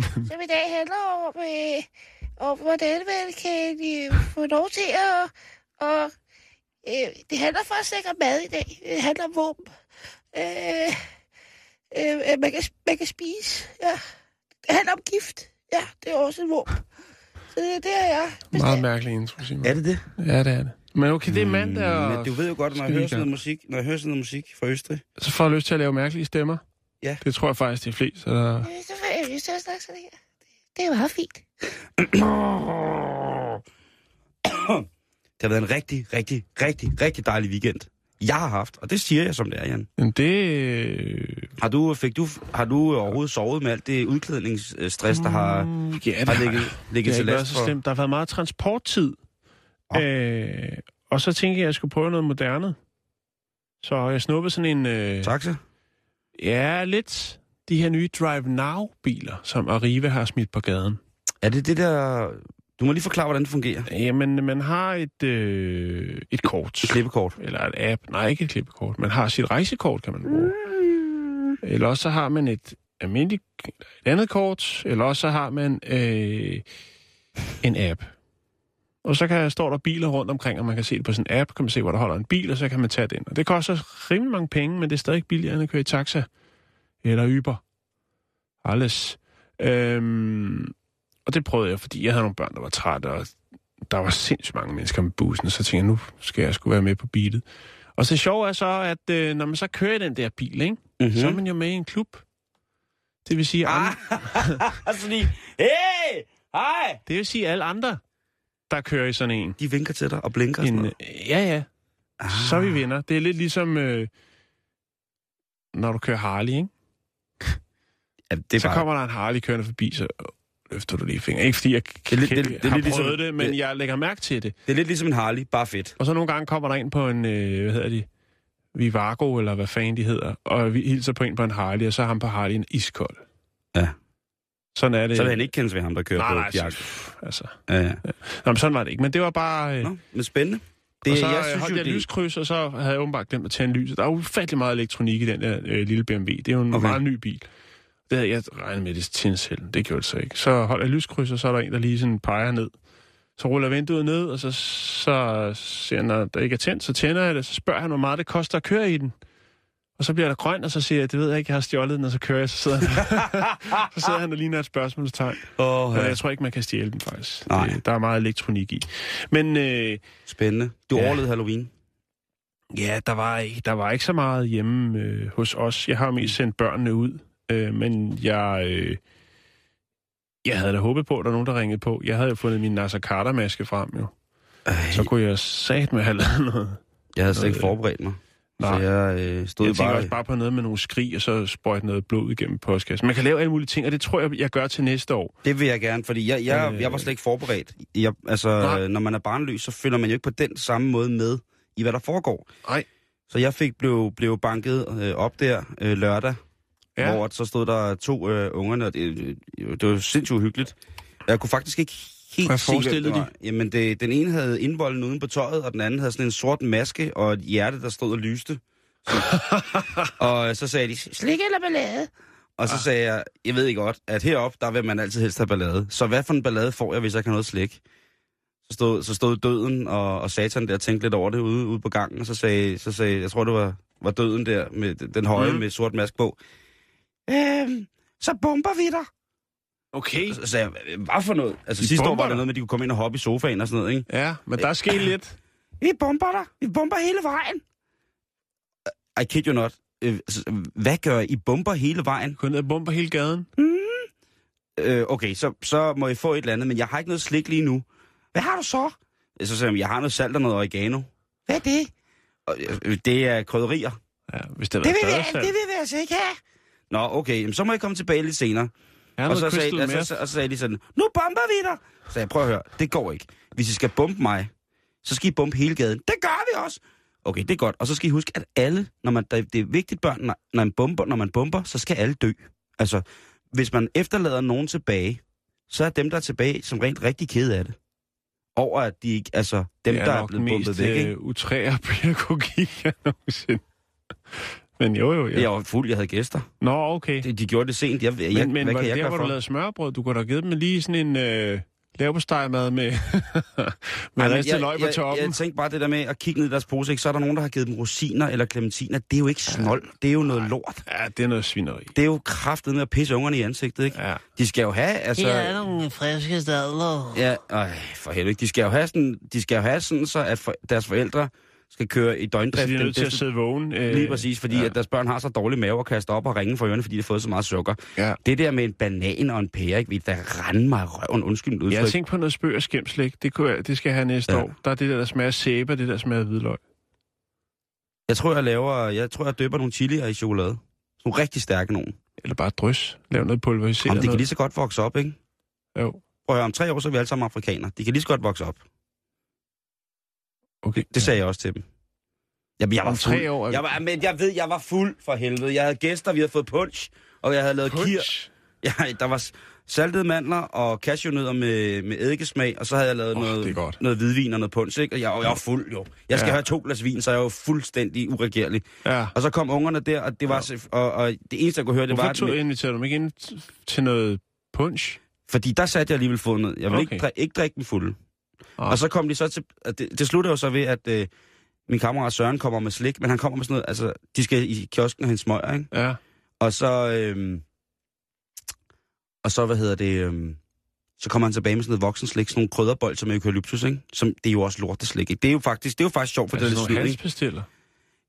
som i dag handler om, øh, om hvordan man kan øh, få lov til at... Og, øh, det handler faktisk ikke om mad i dag. Det handler om våben. Øh, øh, man, kan, man kan spise. Ja. Det handler om gift. Ja, det er også en våben. Så det, det er jeg. Meget mærkelig intro, Simon. Er det det? Ja, det er det. Men okay, det er mandag, og Men du ved jo godt, når jeg hører sådan noget musik, når jeg hører sådan noget musik fra Østrig, så får jeg lyst til at lave mærkelige stemmer. Ja. Det tror jeg faktisk, det er flest. Får jeg snakke sådan her. Det er jo meget fint. det har været en rigtig, rigtig, rigtig, rigtig dejlig weekend. Jeg har haft, og det siger jeg som det er, Jan. Men det... Har du, fik du, har du overhovedet sovet med alt det udklædningsstress, der har, Mm, ja, det har ligget, Det ligget har til last for? slemt. Der har været meget transporttid. Åh. Øh, og så tænkte jeg, at jeg skulle prøve noget moderne. Så jeg snuppede sådan en... Øh, Taxa? ja, lidt de her nye Drive Now-biler, som Arriva har smidt på gaden. Er det det der... Du må lige forklare, hvordan det fungerer. Jamen, man har et, øh, et kort. Et klippekort. Eller et app. Nej, ikke et klippekort. Man har sit rejsekort, kan man bruge. Eller også så har man et almindeligt et andet kort. Eller også så har man øh, en app. Og så kan, står der biler rundt omkring, og man kan se det på sådan en app. Kan man se, hvor der holder en bil, og så kan man tage den. Og det koster rimelig mange penge, men det er stadig billigere end at køre i taxa. Eller Uber. Alles. Øhm, og det prøvede jeg, fordi jeg havde nogle børn, der var trætte, og der var sindssygt mange mennesker med bussen, så tænkte jeg, nu skal jeg skulle være med på beatet. Og så sjovt er så, at øh, når man så kører i den der bil, ikke, Mm-hmm. så er man jo med i en klub. Det vil sige, Ah, andre, altså lige, hey, hej! det vil sige alle andre, der kører i sådan en. De vinker til dig og blinker og sådan en noget. ja, ja, Ah. så vi venner. Det er lidt ligesom, øh, når du kører Harley, ikke? Ja, det så bare, kommer der en Harley kørende forbi, så løfter du lige fingeren. Ikke fordi jeg er lidt- det det har lidt ligesom- det, men det- jeg lægger mærke til det. det er lidt ligesom en Harley, bare fedt. Og så nogle gange kommer der en på en, øh, hvad hedder de, Vivago, eller hvad fanden de hedder, og vi hilser på en på en Harley, og så er ham på Harley en iskold. Ja. Sådan er det. Så vil han ikke kendes ved ham, der kører Nej, på nej, Bjark. så, altså. Ja, ja. Nå, men sådan var det ikke. Men det var bare... Øh, Nå, men spændende. det, og så jeg jeg synes holdt jeg det- lyskryds, og så havde jeg åbenbart glemt at tænde lyset. Der er ufattelig meget elektronik i den der øh, lille BMW. Det er jo en okay. meget ny bil. Det havde jeg regnet med, det tændte selv. Det gjorde det så ikke. Så holder jeg lyskryds, og så er der en, der lige sådan peger ned. Så ruller vinduet ned, og så, så ser jeg, når der ikke er tændt, så tænder jeg det. Så spørger han, hvor meget det koster at køre i den. Og så bliver der grøn, og så siger jeg, det ved jeg ikke, jeg har stjålet den, og så kører jeg, så sidder han, så sidder han og ligner et spørgsmålstegn. Men ja. jeg tror ikke, man kan stjæle den faktisk. Nej. Der er meget elektronik i. Men øh, Spændende. Du Ja. overlevede Halloween. ja, der var, ikke, der var ikke så meget hjemme øh, hos os. Jeg har jo mest sendt børnene ud, øh, men jeg, øh, jeg havde da håbet på, at der var nogen, der ringede på. Jeg havde jo fundet min Nasser Carter-maske frem, jo. Ej, Så kunne jeg sat med lavet noget. jeg havde slet ikke Øh, forberedt mig. nej. Så jeg øh, stod Jeg tænker bare... også bare på noget med nogle skrig, og så sprøjte noget blod igennem postkassen. Man kan lave alle mulige ting, og det tror jeg, jeg gør til næste år. Det vil jeg gerne, fordi jeg, jeg, Øh. jeg var slet ikke forberedt. Jeg, altså, Nej. når man er barnløs, så følger man jo ikke på den samme måde med i, hvad der foregår. Nej. Så jeg fik blev, blev banket øh, op der øh, lørdag, ja. Hvor så stod der to øh, ungerne, og det, øh, det var sindssygt uhyggeligt. Jeg kunne faktisk ikke helt Hvad forestillede var. Jamen, det, den ene havde indvolden uden på tøjet, og den anden havde sådan en sort maske og et hjerte, der stod og lyste. Og så sagde de, Slik eller ballade? og så sagde jeg, jeg ved ikke godt, at heroppe, der vil man altid helst have ballade. Så hvad for en ballade får jeg, hvis jeg har noget slik? Så stod, så stod døden og, og satan der og tænkte lidt over det ude, ude på gangen, og så sagde, så sagde jeg tror det var, var døden der, med den- høje mm. med sort mask på. Øhm, så bomber vi dig. Okay. Så sagde jeg, hvad for noget? Altså De sidste år bomber var det dig? noget med, at de kunne komme ind og hoppe i sofaen og sådan noget, ikke? Ja, men der er sket lidt. Vi bomber dig. Vi bomber hele vejen. I kid you not. Øh, hvad gør I? I bomber hele vejen? Gå ned bomber hele gaden. Øh, okay, så, så må I få et eller andet, men jeg har ikke noget slik lige nu. Hvad har du så? Så siger jeg, jeg har noget salt og noget oregano. Hvad er det? Og, øh, det er krydderier. Ja, hvis det Det var vil, vi, det vil vi altså ikke have. Nå, okay, jamen, så må jeg komme tilbage lidt senere. Har og, så sagde, altså, så, og så sagde de sådan, nu bomber vi dig. Så jeg, prøv at høre, det går ikke. Hvis I skal bombe mig, så skal I bombe hele gaden. Det gør vi også. Okay, det er godt. Og så skal I huske, at alle, når man, det er vigtigt børn, når, når, man bomber, når man bomber, så skal alle dø. Altså, hvis man efterlader nogen tilbage, så er dem, der er tilbage, som rent rigtig kede af det. Over at de ikke, altså, dem, det der er nok blevet bombet mest væk, ikke? øh, utrære pædagogik, jeg nogensinde. Men jo, jo, Jeg ja. var fuld, jeg havde gæster. Nå, okay. De, de gjorde det sent. Jeg, jeg, Men, men hvad var kan det jeg der, hvor du for? lavede smørbrød? Du kunne da have givet dem lige sådan en øh, laverpostejmad med, med Ej, ristet løg på jeg, toppen. Jeg, jeg tænkte bare det der med at kigge ned i deres pose, ikke? så er der nogen, der har givet dem rosiner eller clementiner. Det er jo ikke snold. Det er jo noget lort. Ja, det er noget svineri. Det er jo kraftet med at pisse ungerne i ansigtet, ikke? Ja. De skal jo have, altså... Her er nogle friske stadler. Ja, øj, for helvede. De skal jo have sådan, de skal jo have sådan så at for, deres forældre skal køre i Så døgndrift. de er nødt til at sidde vågen. Øh, Lige præcis, fordi ja. at deres børn har så dårlig mave og kaster op og ringe for ørerne, fordi de har fået så meget sukker. Ja. Det der med en banan og en pære, ikke? Vil der rende mig røven, undskyld mit Jeg udtryk. har tænkt på noget spøg og skæmslæg. Det, kunne jeg, det skal jeg have næste Ja. år. Der er det der, der smager sæbe, og det der smager hvidløg. Jeg tror, jeg laver, jeg tror, jeg døber nogle chilier i chokolade. Nogle rigtig stærke nogen. Eller bare drys. Lav noget pulveriseret Jamen, de kan lige så godt vokse op, ikke? Jo. Prøv at høre, om tre år, så er vi alle sammen afrikanere. De kan lige så godt vokse op. Okay. Det sagde jeg også til dem. Jamen, jeg var fuld. tre år Jeg var, men jeg ved, jeg var fuld for helvede. Jeg havde gæster, vi havde fået punch, og jeg havde lavet kir. Punch. Ja, der var saltede mandler og cashewnødder med, med eddikesmag, og så havde jeg lavet Åh, noget, det noget hvidvin og noget punch, ikke? Og jeg, og jeg var fuld, jo. Jeg skal Ja. have to glas vin, så jeg jo fuldstændig uregerlig. Ja. Og så kom ungerne der, og det var... Ja. Og, og det eneste, jeg kunne høre, det Hvorfor var... tog, at- inviterede du mig ikke ind til noget punch? Fordi der satte jeg alligevel foden ned. Jeg ville okay. Ikke, ikke drikke den fulde. Ah. Og så kom de så til... Det, det slutter jo så ved, at øh, min kammerat Søren kommer med slik, men han kommer med sådan noget... Altså, de skal i kiosken og hente smøger, ikke? Ja. Og så... Øh, og så, hvad hedder det... Øh, så kommer han tilbage med sådan noget voksenslik, sådan nogle krydderbold som eukalyptus, ikke? Som, det er jo også lorteslik, ikke? Det er jo faktisk, det er jo faktisk sjovt, for Altså det er sådan lidt snyd, ikke?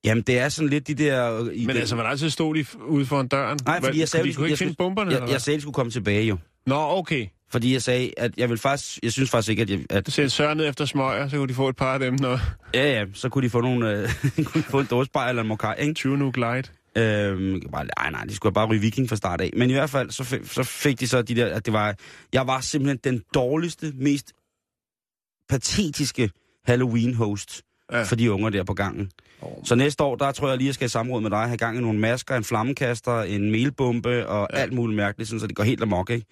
Jamen, det er sådan lidt de der... øh, I Men altså, man altid stod de ude foran døren? Nej, fordi Hvad- jeg sagde, de skulle- ikke jeg finde bomberne, jeg, jeg hvad? sagde, de skulle komme tilbage, jo. Nå, okay. Fordi jeg sagde, at jeg vil faktisk... Jeg synes faktisk ikke, at... Jeg, at Du sendte Søren ned efter smøger, så kunne de få et par af dem, når ja, ja, så kunne de få nogle... Øh, kunne de få en dåsebajer eller en mokai, ikke? 20 nu glide. Øhm, bare, nej, nej, de skulle bare ryge viking fra start af. Men i hvert fald, så fik, så fik de så de der, at det var, jeg var simpelthen den dårligste, mest patetiske Halloween-host Ja. for de unger der på gangen. Oh. Så næste år, der tror jeg lige, jeg skal i samråd med dig, have gang i nogle masker, en flammekaster, en melbombe og ja. alt muligt mærkeligt, sådan, så det går helt amok, ikke?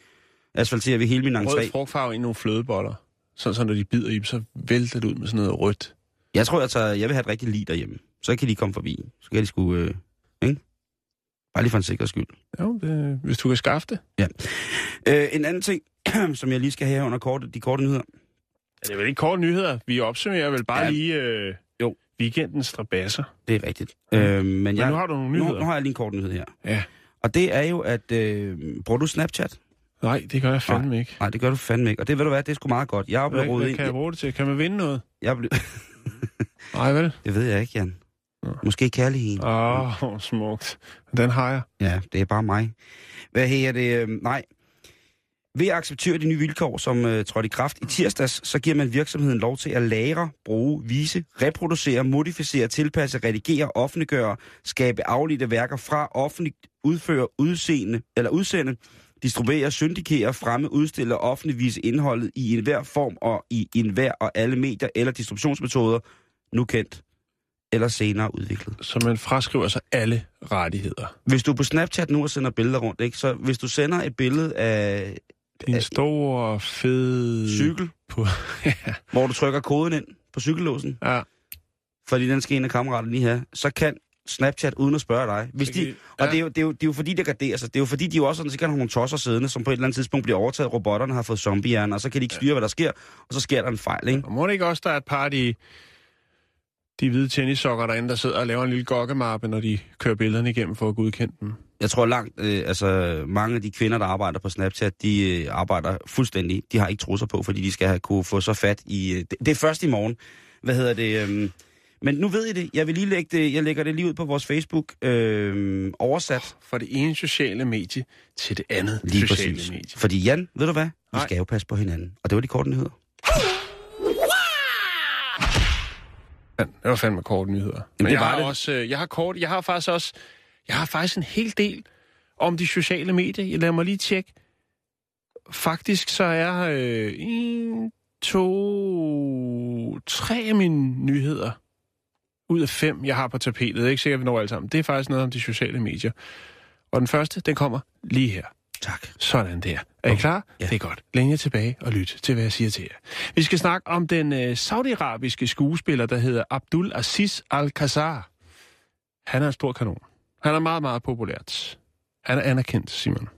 Asfalterer vi hele min Rød entré. frugtfarve i nogle flødeboller. Sådan, så når de bider i dem, så vælter det ud med sådan noget rødt. Jeg tror, jeg, tager, jeg vil have et rigtigt lig derhjemme. Så kan de komme forbi. Så kan de sgu... Øh, ikke? Bare lige for en sikker skyld. Jo, det, hvis du kan skaffe det. Øh, en anden ting, som jeg lige skal have under korte, de korte nyheder. Ja, det er vel ikke kort nyheder. Vi opsummerer vel bare Ja. ja. lige øh, Jo. weekendens strabasser. Det er rigtigt. Øh, men Men jeg, nu har du nogle nu, nyheder. nu har jeg lige en kort nyhed her. Ja. Og det er jo, at... Øh, bruger du Snapchat? Nej, det gør jeg fandme ikke. Nej, det gør du fandme ikke. Og det ved du hvad, det er sgu meget godt. Jeg Hvad, rodet ind. kan jeg bruge det til? Kan man vinde noget? Jeg blevet... Nej, vel? det ved jeg ikke, Jan. Nå. Måske kærligheden. Åh, oh, smukt. Den har jeg. Ja, det er bare mig. Hvad her det? Øh, nej. Ved at acceptere de nye vilkår, som øh, trådte i kraft i tirsdags, så giver man virksomheden lov til at lagre, bruge, vise, reproducere, modificere, tilpasse, redigere, offentliggøre, skabe afledte værker fra, offentligt udføre, udseende, eller udsende, distribuere, syndikere, fremme, udstille og offentligt vise indholdet i enhver form og i enhver og alle medier eller distributionsmetoder, nu kendt eller senere udviklet. Så man fraskriver sig alle rettigheder. Hvis du på Snapchat nu og sender billeder rundt, ikke? så hvis du sender et billede af En stor, fed... cykel, På, ja. hvor du trykker koden ind på cykellåsen, ja. fordi den skal en af kammeraterne lige have, så kan Snapchat uden at spørge dig. Hvis de, og det er, jo, det, er jo, det er jo fordi, det garderer sig. Det er jo fordi, de jo også sådan, sikkert har nogle tosser siddende, som på et eller andet tidspunkt bliver overtaget. Robotterne har fået zombiehjerner, og så kan de ikke styre, hvad der sker, og så sker der en fejl, ikke? Og må det ikke også, der er et par af de, de hvide tennissokker derinde, der sidder og laver en lille gokkemappe, når de kører billederne igennem for at godkende dem? Jeg tror langt, øh, altså mange af de kvinder, der arbejder på Snapchat, de øh, arbejder fuldstændig. De har ikke trusser på, fordi de skal have kunne få så fat i... Øh, det, det er først i morgen. Hvad hedder det? Øh, Men nu ved I det. Jeg vil lige lægge det, jeg lægger det lige ud på vores Facebook øh, oversat. fra det ene sociale medie til det andet Lige sociale præcis. medie. Fordi Jan, ved du hvad? Vi Nej. skal jo passe på hinanden. Og det var de korte nyheder. Ja, det var fandme korte nyheder. Men det jeg var har det. også, øh, jeg har kort, jeg har faktisk også, jeg har faktisk en hel del om de sociale medier. Jeg lader mig lige tjekke. Faktisk så er øh, en, to, tre af mine nyheder ud af fem, jeg har på tapetet. Jeg er ikke sikker, vi når alle sammen. Det er faktisk noget om de sociale medier. Og den første, den kommer lige her. Tak. Sådan der. Er I klar? Ja. Det er godt. Læn jer tilbage og lyt til, hvad jeg siger til jer. Vi skal snakke om den øh, saudiarabiske skuespiller, der hedder Abdul Aziz Al-Qasar. Han er en stor kanon. Han er meget, meget populært. Han er anerkendt, Simon.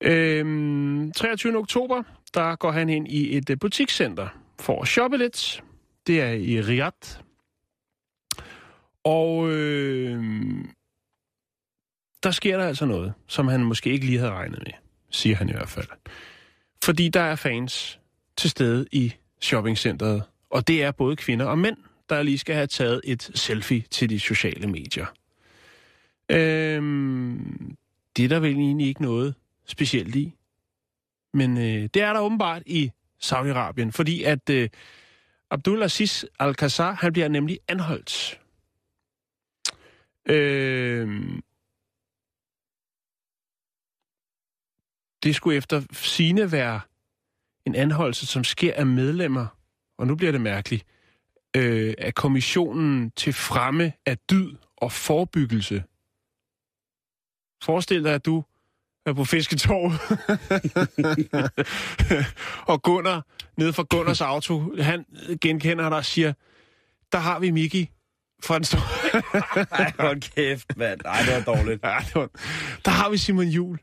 Øhm, 23. oktober, der går han ind i et øh, butikscenter for at shoppe lidt. Det er i Riyadh. Og øh, der sker der altså noget, som han måske ikke lige havde regnet med, siger han i hvert fald. Fordi der er fans til stede i shoppingcenteret, og det er både kvinder og mænd, der lige skal have taget et selfie til de sociale medier. Øhm, det er der vel egentlig ikke noget specielt i. Men øh, det er der åbenbart i Saudi-Arabien, fordi at øh, Abdul Aziz Al-Qassar, han bliver nemlig anholdt. Øh, det skulle efter sine være en anholdelse, som sker af medlemmer, og nu bliver det mærkeligt, øh, af kommissionen til fremme af dyd og forebyggelse. Forestil dig, at du er på fisketorv, og Gunnar, nede fra Gunnars auto, han genkender dig og siger, der har vi Miki fra den store... Ej, hold kæft, mand. Ej, det var dårligt. ja, det var... Der har vi Simon Jul.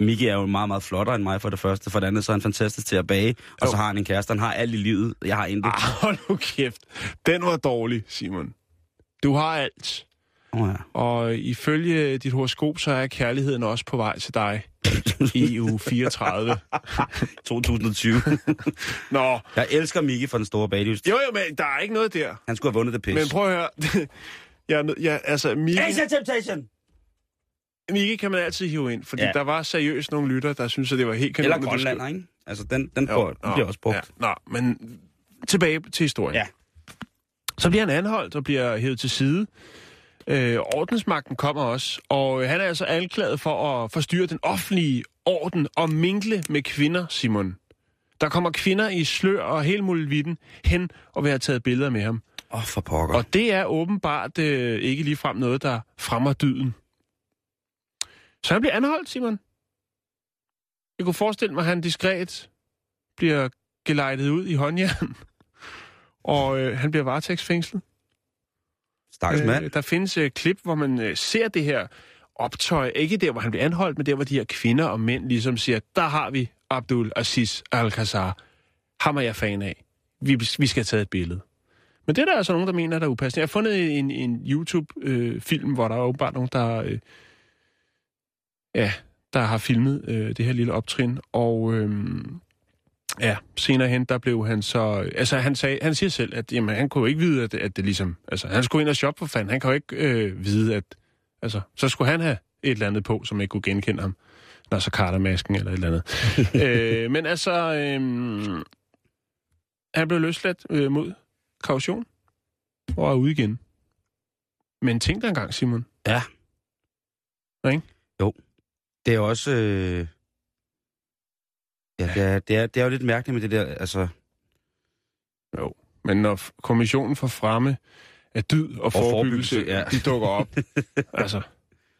Miki er jo meget, meget flottere end mig for det første. For det andet, så er han fantastisk til at bage. Og Jo. så har han en kæreste. Han har alt i livet. Jeg har intet. Ah, hold nu kæft. Den var dårlig, Simon. Du har alt. Oh, ja. Og ifølge dit horoskop, så er kærligheden også på vej til dig uge 34. 2020. Nå, jeg elsker Miki fra den store baglyst. jo jo, men der er ikke noget der. Han skulle have vundet det pis. Men prøv at høre. jeg, nød- jeg, altså, Miki, Asia Temptation! Miki kan man altid hive ind, fordi Ja. ja. der var seriøst nogle lytter, der synes at det var helt kanon. Eller Grønland, skulle- ikke? Altså, den, den, Jo, får, den bliver også brugt. Ja, nå, men tilbage til historien. Ja. Så bliver han anholdt og bliver hævet til side. Øh, ordensmagten kommer også, og han er altså anklaget for at forstyrre den offentlige orden og minkle med kvinder, Simon. Der kommer kvinder i slør og helt muligvitten hen og vil have taget billeder med ham. Åh, oh, for pokker. Og det er åbenbart øh, ikke ligefrem noget, der fremmer dyden. Så han bliver anholdt, Simon. Jeg kunne forestille mig, at han diskret bliver gelejtet ud i håndjern. Og øh, han bliver varetægtsfængslet. Stakkels mand. der findes øh, klip, hvor man øh, ser det her optøj. Ikke der, hvor han bliver anholdt, men der, hvor de her kvinder og mænd ligesom siger, der har vi Abdul Aziz Al-Qasar. Ham er jeg fan af. Vi, vi skal have taget et billede. Men det er der altså nogen, der mener, der er upassende. Jeg har fundet en, en YouTube-film, hvor der er åbenbart nogen, der, øh, ja, der har filmet øh, det her lille optrin. Og øh, ja, senere hen, der blev han så... Altså, han, sagde, han siger selv, at jamen, han kunne jo ikke vide, at, at det ligesom... Altså, han skulle ind og shoppe for fanden. Han kan jo ikke øh, vide, at... Altså, så skulle han have et eller andet på, som ikke kunne genkende ham. Nå, så Carter-masken eller et eller andet. øh, men altså... Øh, han blev løsladt øh, mod kaution og er ude igen. Men tænk dig engang, Simon. Ja. Ikke? Jo. Det er også... Øh... Ja, det er, det, er, det er jo lidt mærkeligt med det der, altså... Jo. Men når kommissionen for fremme af dyd og, og forebyggelse, ja. de dukker op, altså,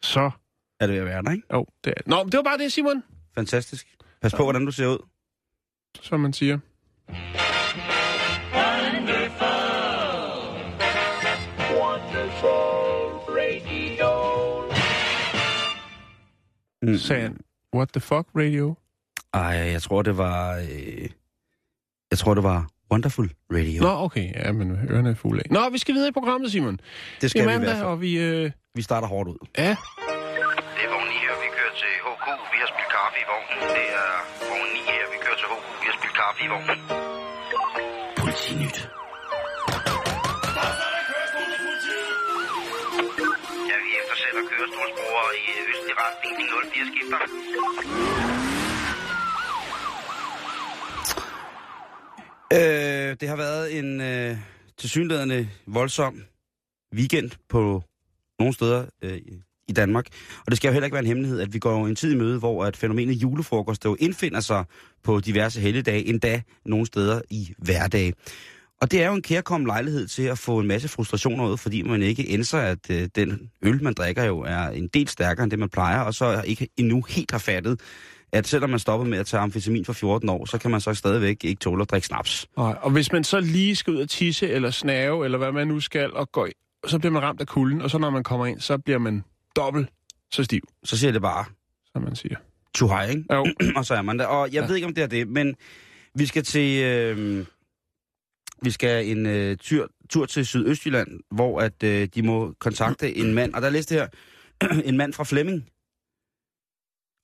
så... Er det ved at være der, ikke? Jo, det er... Nå, det var bare det, Simon, Fantastisk. Pas på, hvordan du ser ud. som man siger. Mm. Sagde han, what the fuck, radio? Ej, jeg tror, det var... Øh, jeg tror, det var Wonderful Radio. Nå, okay. Ja, men ørerne er fulde af. Nå, vi skal videre i programmet, Simon. Det skal I mandag, vi i hvert fald. Og vi, øh... vi starter hårdt ud. Ja. Det er vogn 9 her, vi kører til HK. Vi har spillet kaffe i vognen. Det er vogn 9 her, vi kører til HK. Vi har spillet kaffe i vognen. Politinyt. Ja, vi eftersætter kørestolsbrugere i østlig retning. De 04 skifter. Øh, det har været en øh, tilsyneladende voldsom weekend på nogle steder øh, i Danmark. Og det skal jo heller ikke være en hemmelighed, at vi går en tid i møde, hvor at fænomenet julefrokost jo indfinder sig på diverse helligdage, endda nogle steder i hverdag. Og det er jo en kærkommen lejlighed til at få en masse frustrationer ud, fordi man ikke indser, at øh, den øl, man drikker jo, er en del stærkere end det, man plejer, og så ikke endnu helt har fattet, at selvom man stopper med at tage amfetamin for 14 år, så kan man så stadigvæk ikke tåle at drikke snaps. Nej, og hvis man så lige skal ud og tisse, eller snave, eller hvad man nu skal, og gå, så bliver man ramt af kulden, og så når man kommer ind, så bliver man dobbelt så stiv, Så siger det bare, som man siger. too high, ikke? Jo, og så er man der. Og jeg. Ja. ved ikke, om det er det, men vi skal til... Øh, vi skal en øh, tur, tur til Sydøstjylland, hvor at øh, de må kontakte en mand. Og der læste her, en mand fra Flemming.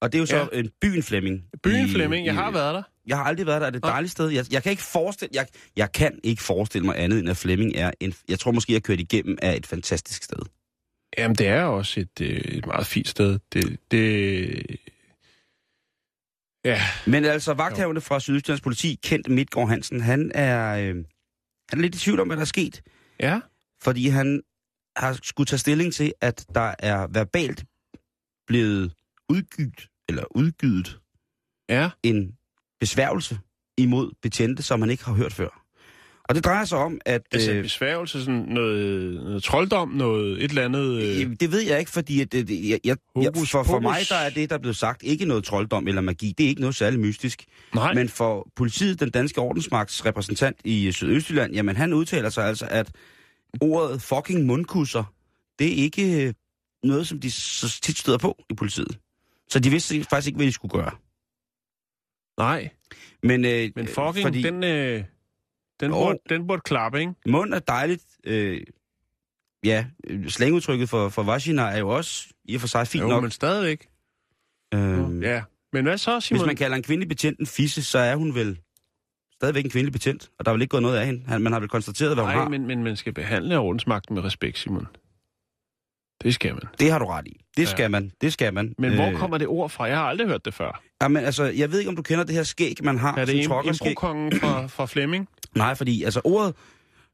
Og det er jo så Ja. en byen Flemming. byen Flemming, jeg har været der. Jeg har aldrig været der. Er det et dejligt sted? Jeg, jeg kan ikke forestille... Jeg, jeg kan ikke forestille mig andet, end at Flemming er en... Jeg tror måske, jeg har kørt igennem af et fantastisk sted. Jamen, det er også et, øh, et meget fint sted. Det, det... Ja, Men altså, vagthavende fra Sydøstjyllands politi, Kent Midtgaard Hansen, han er, øh, han er lidt i tvivl om, hvad der er sket. ja, fordi han har skulle tage stilling til, at der er verbalt blevet udgydt, eller udgydet ja. en besværgelse imod betjente, som man ikke har hørt før. Og det drejer sig om, at... Altså øh, besværgelse, sådan noget, noget trolddom, noget et eller andet... Øh, Øh, det ved jeg ikke, fordi at, det, det- jeg, jeg, jeg, for, for mig der er det, der er blevet sagt, ikke noget trolddom eller magi. Det er ikke noget særligt mystisk. nej, Men for politiet, den danske ordensmagts repræsentant i Sydøstjylland, jamen han udtaler sig altså, at ordet fucking mundkusser, det er ikke øh, noget, som de så tit støder på i politiet. Så de vidste faktisk ikke, hvad de skulle gøre. nej. Men, øh, Men øh, fucking, fordi den, øh, den, Jo. burde, den burde klappe, ikke? mund er dejligt. Øh, ja, slangudtrykket for, for vagina er jo også i og for sig fint jo, nok. men stadigvæk. Øhm, Ja. Men hvad så, Simon? Hvis man kalder en kvindelig betjent en fisse, så er hun vel stadigvæk en kvindelig betjent, og der er vel ikke gået noget af hende. Man har vel konstateret, hvad hun Nej, har. men, men man skal behandle ordensmagten med respekt, Simon. Det skal man. Det har du ret i. Det Ja. skal man. Det skal man. Men hvor Øh, kommer det ord fra? Jeg har aldrig hørt det før. Jamen, altså, jeg ved ikke, om du kender det her skæg, man har. Er det improkongen fra, fra Flemming? Nej, fordi altså ordet...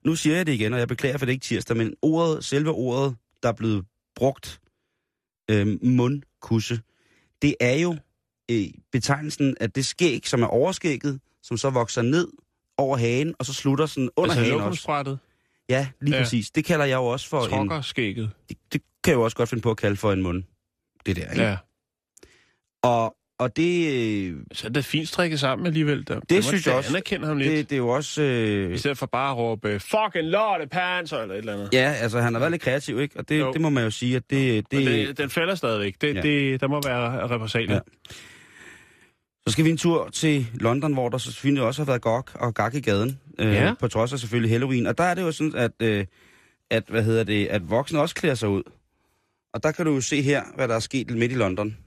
Nu siger jeg det igen, og jeg beklager, for det ikke tirsdag, men ordet, selve ordet, der er blevet brugt, øh, mundkusse, det er jo øh, betegnelsen af det skæg, som er overskægget, som så vokser ned over hagen, og så slutter sådan under altså hagen også. Ja, lige Ja. præcis. Det kalder jeg jo også for en... trokkerskægget. Det, det kan jeg jo også godt finde på at kalde for en mund. Det der, ikke? Ja. Og, og det, øh, Så er det fint strikket sammen alligevel. Der. Det må synes jeg også. anerkende ham lidt. det, det er jo også... Øh, I stedet for bare at råbe, fucking lorte panser, eller et eller andet. ja, altså han har været lidt kreativ, ikke? Og det, Jo. det må man jo sige, at det... Det, det, det, den falder stadigvæk. Det, Ja. det, der må være repressalier. Ja. Så skal vi en tur til London, hvor der så selvfølgelig også har været gok og gak i gaden. Øh, Ja. På trods af selvfølgelig Halloween. Og der er det jo sådan, at, øh, at, hvad hedder det, at voksne også klæder sig ud. Og der kan du jo se her, hvad der er sket midt i London.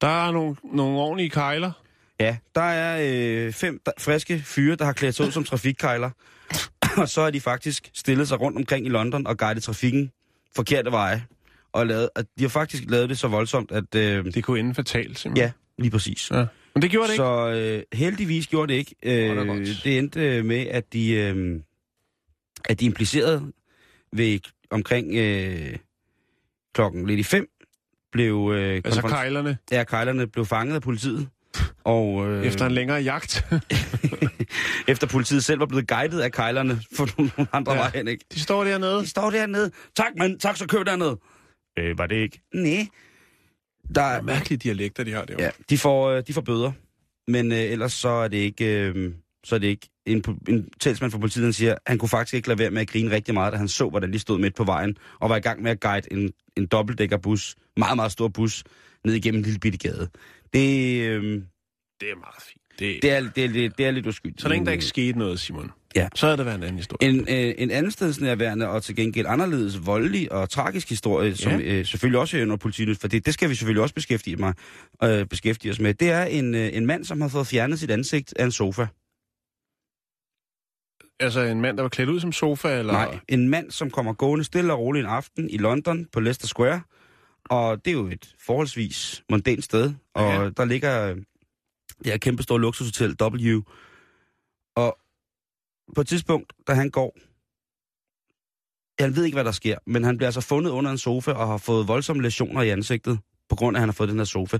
Der er nogle, nogle ordentlige kejler. Ja, der er øh, fem der, friske fyre, der har klædt sig ud som trafikkejler. og så er de faktisk stillet sig rundt omkring i London og guidet trafikken forkerte veje. Og lavet, at de har faktisk lavet det så voldsomt, at... Øh, Det kunne ende fatalt, simpelthen. ja, lige præcis. ja. Men det gjorde det ikke. Så øh, heldigvis gjorde det ikke. Øh, det det endte øh, med, at de, øh, at de implicerede ved omkring øh, klokken lidt i fem, blev, øh, Altså konfront- kejlerne, ja, kejlerne blev fanget af politiet. Og, øh, efter en længere jagt. efter politiet selv var blevet guidet af kejlerne for nogle andre ja. Ja. veje hen, ikke? De står dernede. De står dernede. Tak, mand. Tak, så køb dernede. Øh, var det ikke? Nej. Der, Mærkelige dialekter, de har derovre. Ja, de får, øh, de får bøder. Men øh, ellers så er det ikke... Øh, så er det ikke en, en talsmand for politiet, han siger, han kunne faktisk ikke lade være med at grine rigtig meget, da han så, hvordan de stod midt på vejen, og var i gang med at guide en, en dobbeltdækkerbus, meget, meget stor bus, ned igennem en lille bitte gade. Det, øh, Det er meget fint. Det, det, er, det, er, lidt- det er lidt uskyldigt. så længe der ikke skete noget, Simon, Ja. så er det været en anden historie. En, øh, en anden stedsnærværende og til gengæld anderledes voldelig og tragisk historie, som Ja. øh, selvfølgelig også er under politiet, for det, det skal vi selvfølgelig også beskæftige, mig, øh, beskæftige os med. Det er en, øh, en mand, som har fået fjernet sit ansigt af en sofa. Altså en mand, der var klædt ud som sofa, eller... Nej, en mand, som kommer gående stille og roligt en aften i London på Leicester Square, Og det er jo et forholdsvis mondænt sted, og ja. der ligger øh, det her kæmpe store luksushotel W. Og på et tidspunkt, da han går, jeg ved ikke, hvad der sker, men han bliver altså fundet under en sofa og har fået voldsomme lesioner i ansigtet, på grund af, at han har fået den her sofa.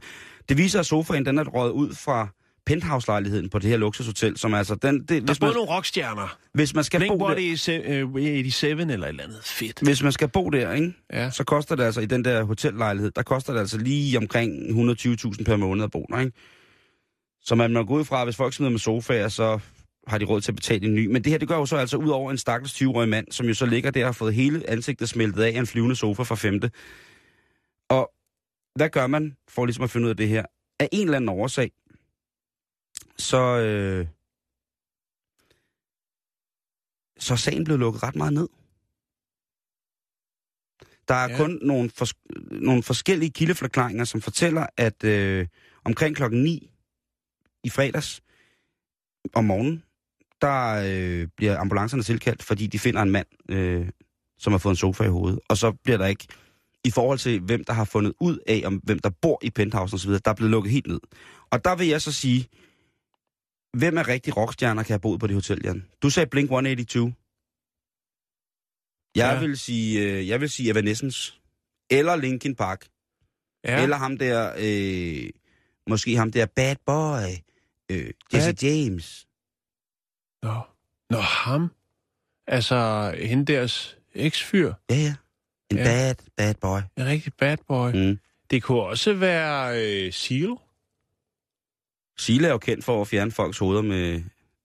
Det viser, at sofaen den er røget ud fra penthouse-lejligheden på det her luksushotel, som altså den... Det, Der er hvis, man, nogle rockstjerner. hvis, man skal Blink bo der, Body 87 eller et eller andet fedt. hvis man skal bo der, ikke? Ja. så koster det altså i den der hotellejlighed, der koster det altså lige omkring 120.000 per måned at bo der, ikke? Så man må gå ud fra, at hvis folk smider med sofaer, så har de råd til at betale en ny. Men det her, det gør jo så altså ud over en stakkels 20-årig mand, som jo så ligger der og har fået hele ansigtet smeltet af af en flyvende sofa fra femte. Og hvad gør man for ligesom at finde ud af det her? Af en eller anden årsag, så, øh, så sagen blevet lukket ret meget ned. Der er Ja. kun nogle, fors- nogle forskellige kildeforklaringer, som fortæller, at øh, omkring klokken 9 i fredags om morgenen, der øh, bliver ambulancerne tilkaldt, fordi de finder en mand, øh, som har fået en sofa i hovedet. Og så bliver der ikke, i forhold til hvem der har fundet ud af, om hvem der bor i penthouse osv., der er blevet lukket helt ned. Og der vil jeg så sige, hvem er rigtig rockstjerner, kan have boet på det hotel, Jan? Du sagde Blink-182. Jeg, Ja. vil sige, øh, jeg vil sige Evanescence. Eller Linkin Park. Ja. Eller ham der, øh, måske ham der Bad Boy. Øh, Jesse Bad- James. Nå. Nå, ham. Altså, hende deres eksfyr. Ja, ja. En Ja. bad, bad boy. En rigtig bad boy. Mm. Det kunne også være øh, Seal. Sila er jo kendt for at fjerne folks hoveder med,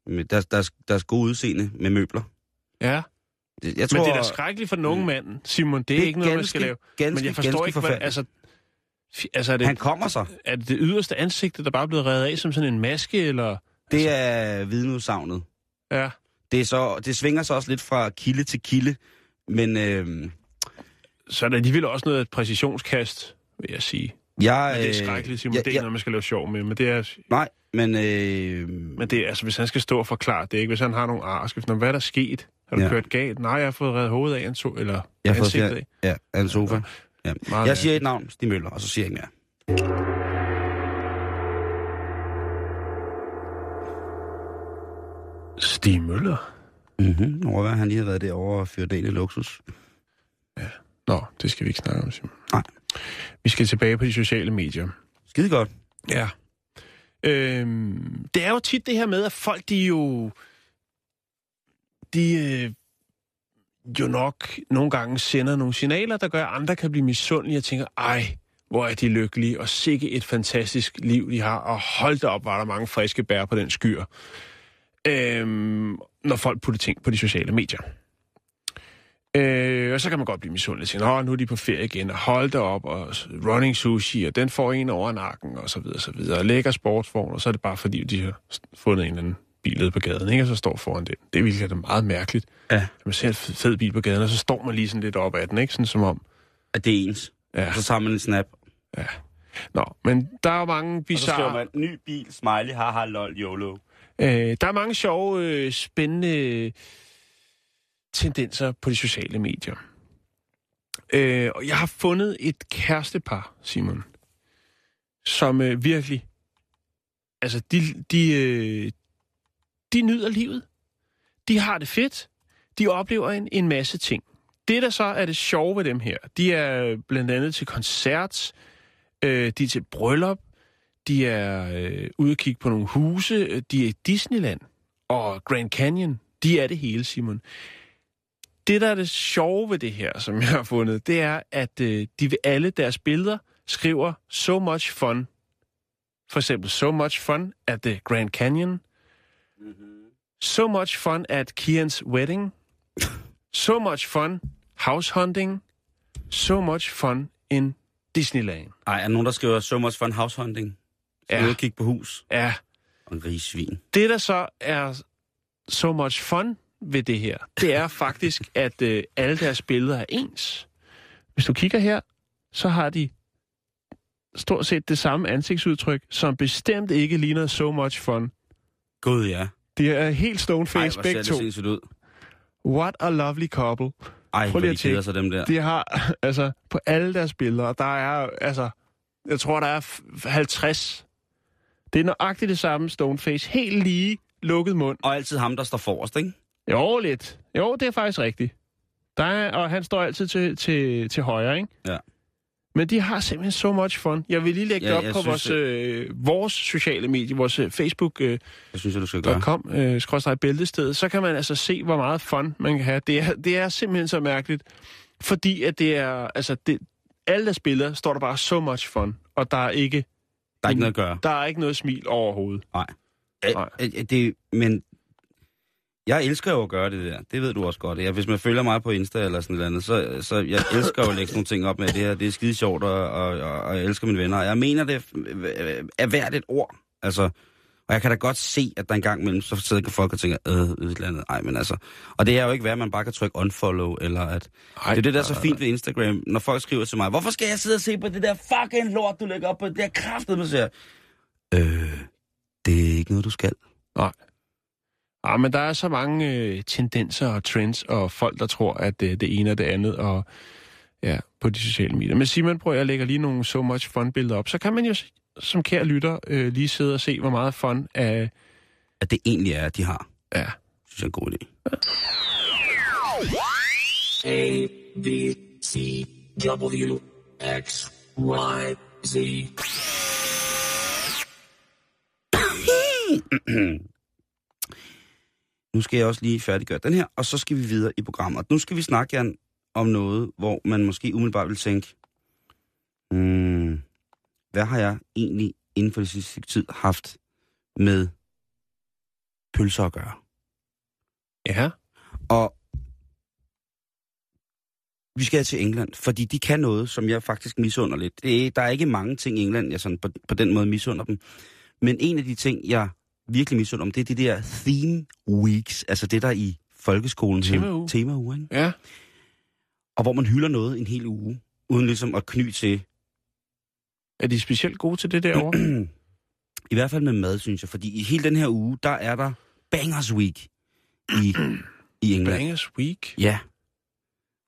med deres, deres, deres gode udseende med møbler. Ja, Det- Jeg men tror, det er da skrækkeligt for den unge mand. Simon, det er, det er ikke noget, man skal lave. Ganske, Men jeg forstår ikke, hvad, altså, altså er, det, Han kommer sig. er det det yderste ansigt, der bare er blevet reddet af som sådan en maske, eller? Det er vidneudsagnet. Ja, Det, er så, det svinger sig også lidt fra kilde til kilde, men øh, så er det alligevel også noget præcisionskast, vil jeg sige. Jeg... Men det er øh, skrækkeligt, Simon. ja, det er ja, noget, man skal lave sjov med, men det er... Nej, men... Øh, Men det er, altså, hvis han skal stå og forklare det, ikke? Hvis han har nogle ar, skal finde, hvad er der sket? Har du ja. Ja. kørt galt? Nej, jeg har fået reddet hovedet af en to, eller jeg har fået ansigtet fjer- af. ja, en sofa. Ja. Meget Jeg siger et navn, Stig Møller, og så siger jeg ikke mere. Stig Møller. Mm-hmm. Overvær, han lige har været derovre og fyret ind i luksus. Nå, det skal vi ikke snakke om, Simon. Nej. Vi skal tilbage på de sociale medier. Skide godt. Ja. Øhm, det er jo tit det her med, at folk, de jo... De øh, jo nok nogle gange sender nogle signaler, der gør, at andre kan blive misundelige og tænker, ej, hvor er de lykkelige, og sikke et fantastisk liv, de har, og hold da op, var der mange friske bær på den skyr. Øhm, når folk putter ting på de sociale medier. Øh, og så kan man godt blive misundelig og sige, Nå, nu er de på ferie igen, og hold da op, og running sushi, og den får en over nakken, og så videre, og så videre. Og lækker sportsvogn, og så er det bare fordi, de har fundet en eller anden bil på gaden, ikke? og så står foran den. Det er virkelig da meget mærkeligt. Ja. At man ser en fed bil på gaden, og så står man lige sådan lidt op ad den, ikke? Sådan som om, At det er ens. ja, Og så tager man en snap. nå, men der er jo mange bizarre... man, ny bil, smiley, haha, lol, YOLO. Øh, der er mange sjove, øh, spændende tendenser på de sociale medier. Øh, og jeg har fundet et kærestepar, Simon, som øh, virkelig, altså de, de, øh, de nyder livet. De har det fedt. De oplever en, en masse ting. Det, der så er det sjove ved dem her, de er blandt andet til koncert, øh, de er til bryllup, de er øh, ude og kigge på nogle huse. Øh, de er i Disneyland og Grand Canyon. De er det hele, Simon. Det, der er det sjove ved det her, som jeg har fundet, det er, at øh, de ved alle deres billeder skriver so much fun. For eksempel, so much fun at the Grand Canyon. So much fun at Kians wedding. So much fun house hunting. So much fun in Disneyland. Ej, er der nogen, der skriver so much fun house hunting? Så Ja. og kigge på hus. Ja, Og en rigsvin. Det, der så er so much fun ved det her, det er faktisk, at øh, alle deres billeder er ens. Hvis du kigger her, så har de stort set det samme ansigtsudtryk, som bestemt ikke ligner so much fun. Gud, ja. De er helt Ej, stoneface ser begge det to. ud. What a lovely couple. Ej, Prøv lige de at keder sig dem der. De har, altså, på alle deres billeder, der er, altså, jeg tror, der er f- 50. Det er nøjagtigt det samme stoneface. Helt lige lukket mund. Og altid ham, der står forrest, ikke? Jo, lidt. Jo, det er faktisk rigtigt. Der er, og han står altid til, til, til højre, ikke? Ja. Men de har simpelthen so much fun. Jeg vil lige lægge Ja, det op jeg på synes, vores, øh, vores sociale medier, vores øh, Facebook, øh, Det synes jeg, du skal gøre. .com, øh, skrådstræk bæltested, så kan man altså se, hvor meget fun man kan have. Det er, det er simpelthen så mærkeligt, fordi at det er, altså, det, alle der spiller, står der bare so much fun, og der er ikke, Der er ikke noget at gøre. der er ikke noget smil overhovedet. Nej. Nej. Det, men jeg elsker jo at gøre det der. Det ved du også godt. Ja, hvis man følger mig på Insta eller sådan noget andet, så, så jeg elsker jo at lægge nogle ting op med det her. Det er skide sjovt, og, og, og, og jeg elsker mine venner. Jeg mener, det er hvert et ord. Altså, og jeg kan da godt se, at der en gang imellem, så sidder folk og tænker, øh, et eller andet. Ej, men altså. Og det er jo ikke værd, at man bare kan trykke unfollow, eller at... Ej, det er det, der er så fint ved Instagram, når folk skriver til mig, hvorfor skal jeg sidde og se på det der fucking lort, du lægger op på det der kraftet, man siger, øh, det er ikke noget, du skal. Nej. Ja, men der er så mange øh, tendenser og trends, og folk, der tror, at øh, det ene er det andet, og ja, på de sociale medier. Men Simon, prøv jeg lægger lige nogle so much fun billeder op. Så kan man jo som kære lytter øh, lige sidde og se, hvor meget fun af... At det egentlig er, at de har. Ja, synes jeg er en god idé. A, B, C, W, X, Y, Z. Nu skal jeg også lige færdiggøre den her, og så skal vi videre i programmet. Nu skal vi snakke Jan, om noget, hvor man måske umiddelbart vil tænke, hmm, hvad har jeg egentlig inden for det sidste tid haft med pølser at gøre? ja. Og vi skal til England, fordi de kan noget, som jeg faktisk misunder lidt. Det er, der er ikke mange ting i England, jeg sådan på, på den måde misunder dem. Men en af de ting, jeg virkelig misunder dem, det er de der theme weeks, altså det der i folkeskolen Temauge. Temauge, ikke? Ja, Og hvor man hylder noget en hel uge, uden ligesom at kny til. er de specielt gode til det derovre? I hvert fald med mad, synes jeg. Fordi i hele den her uge, der er der Bangers Week i, i England. Bangers Week. Ja.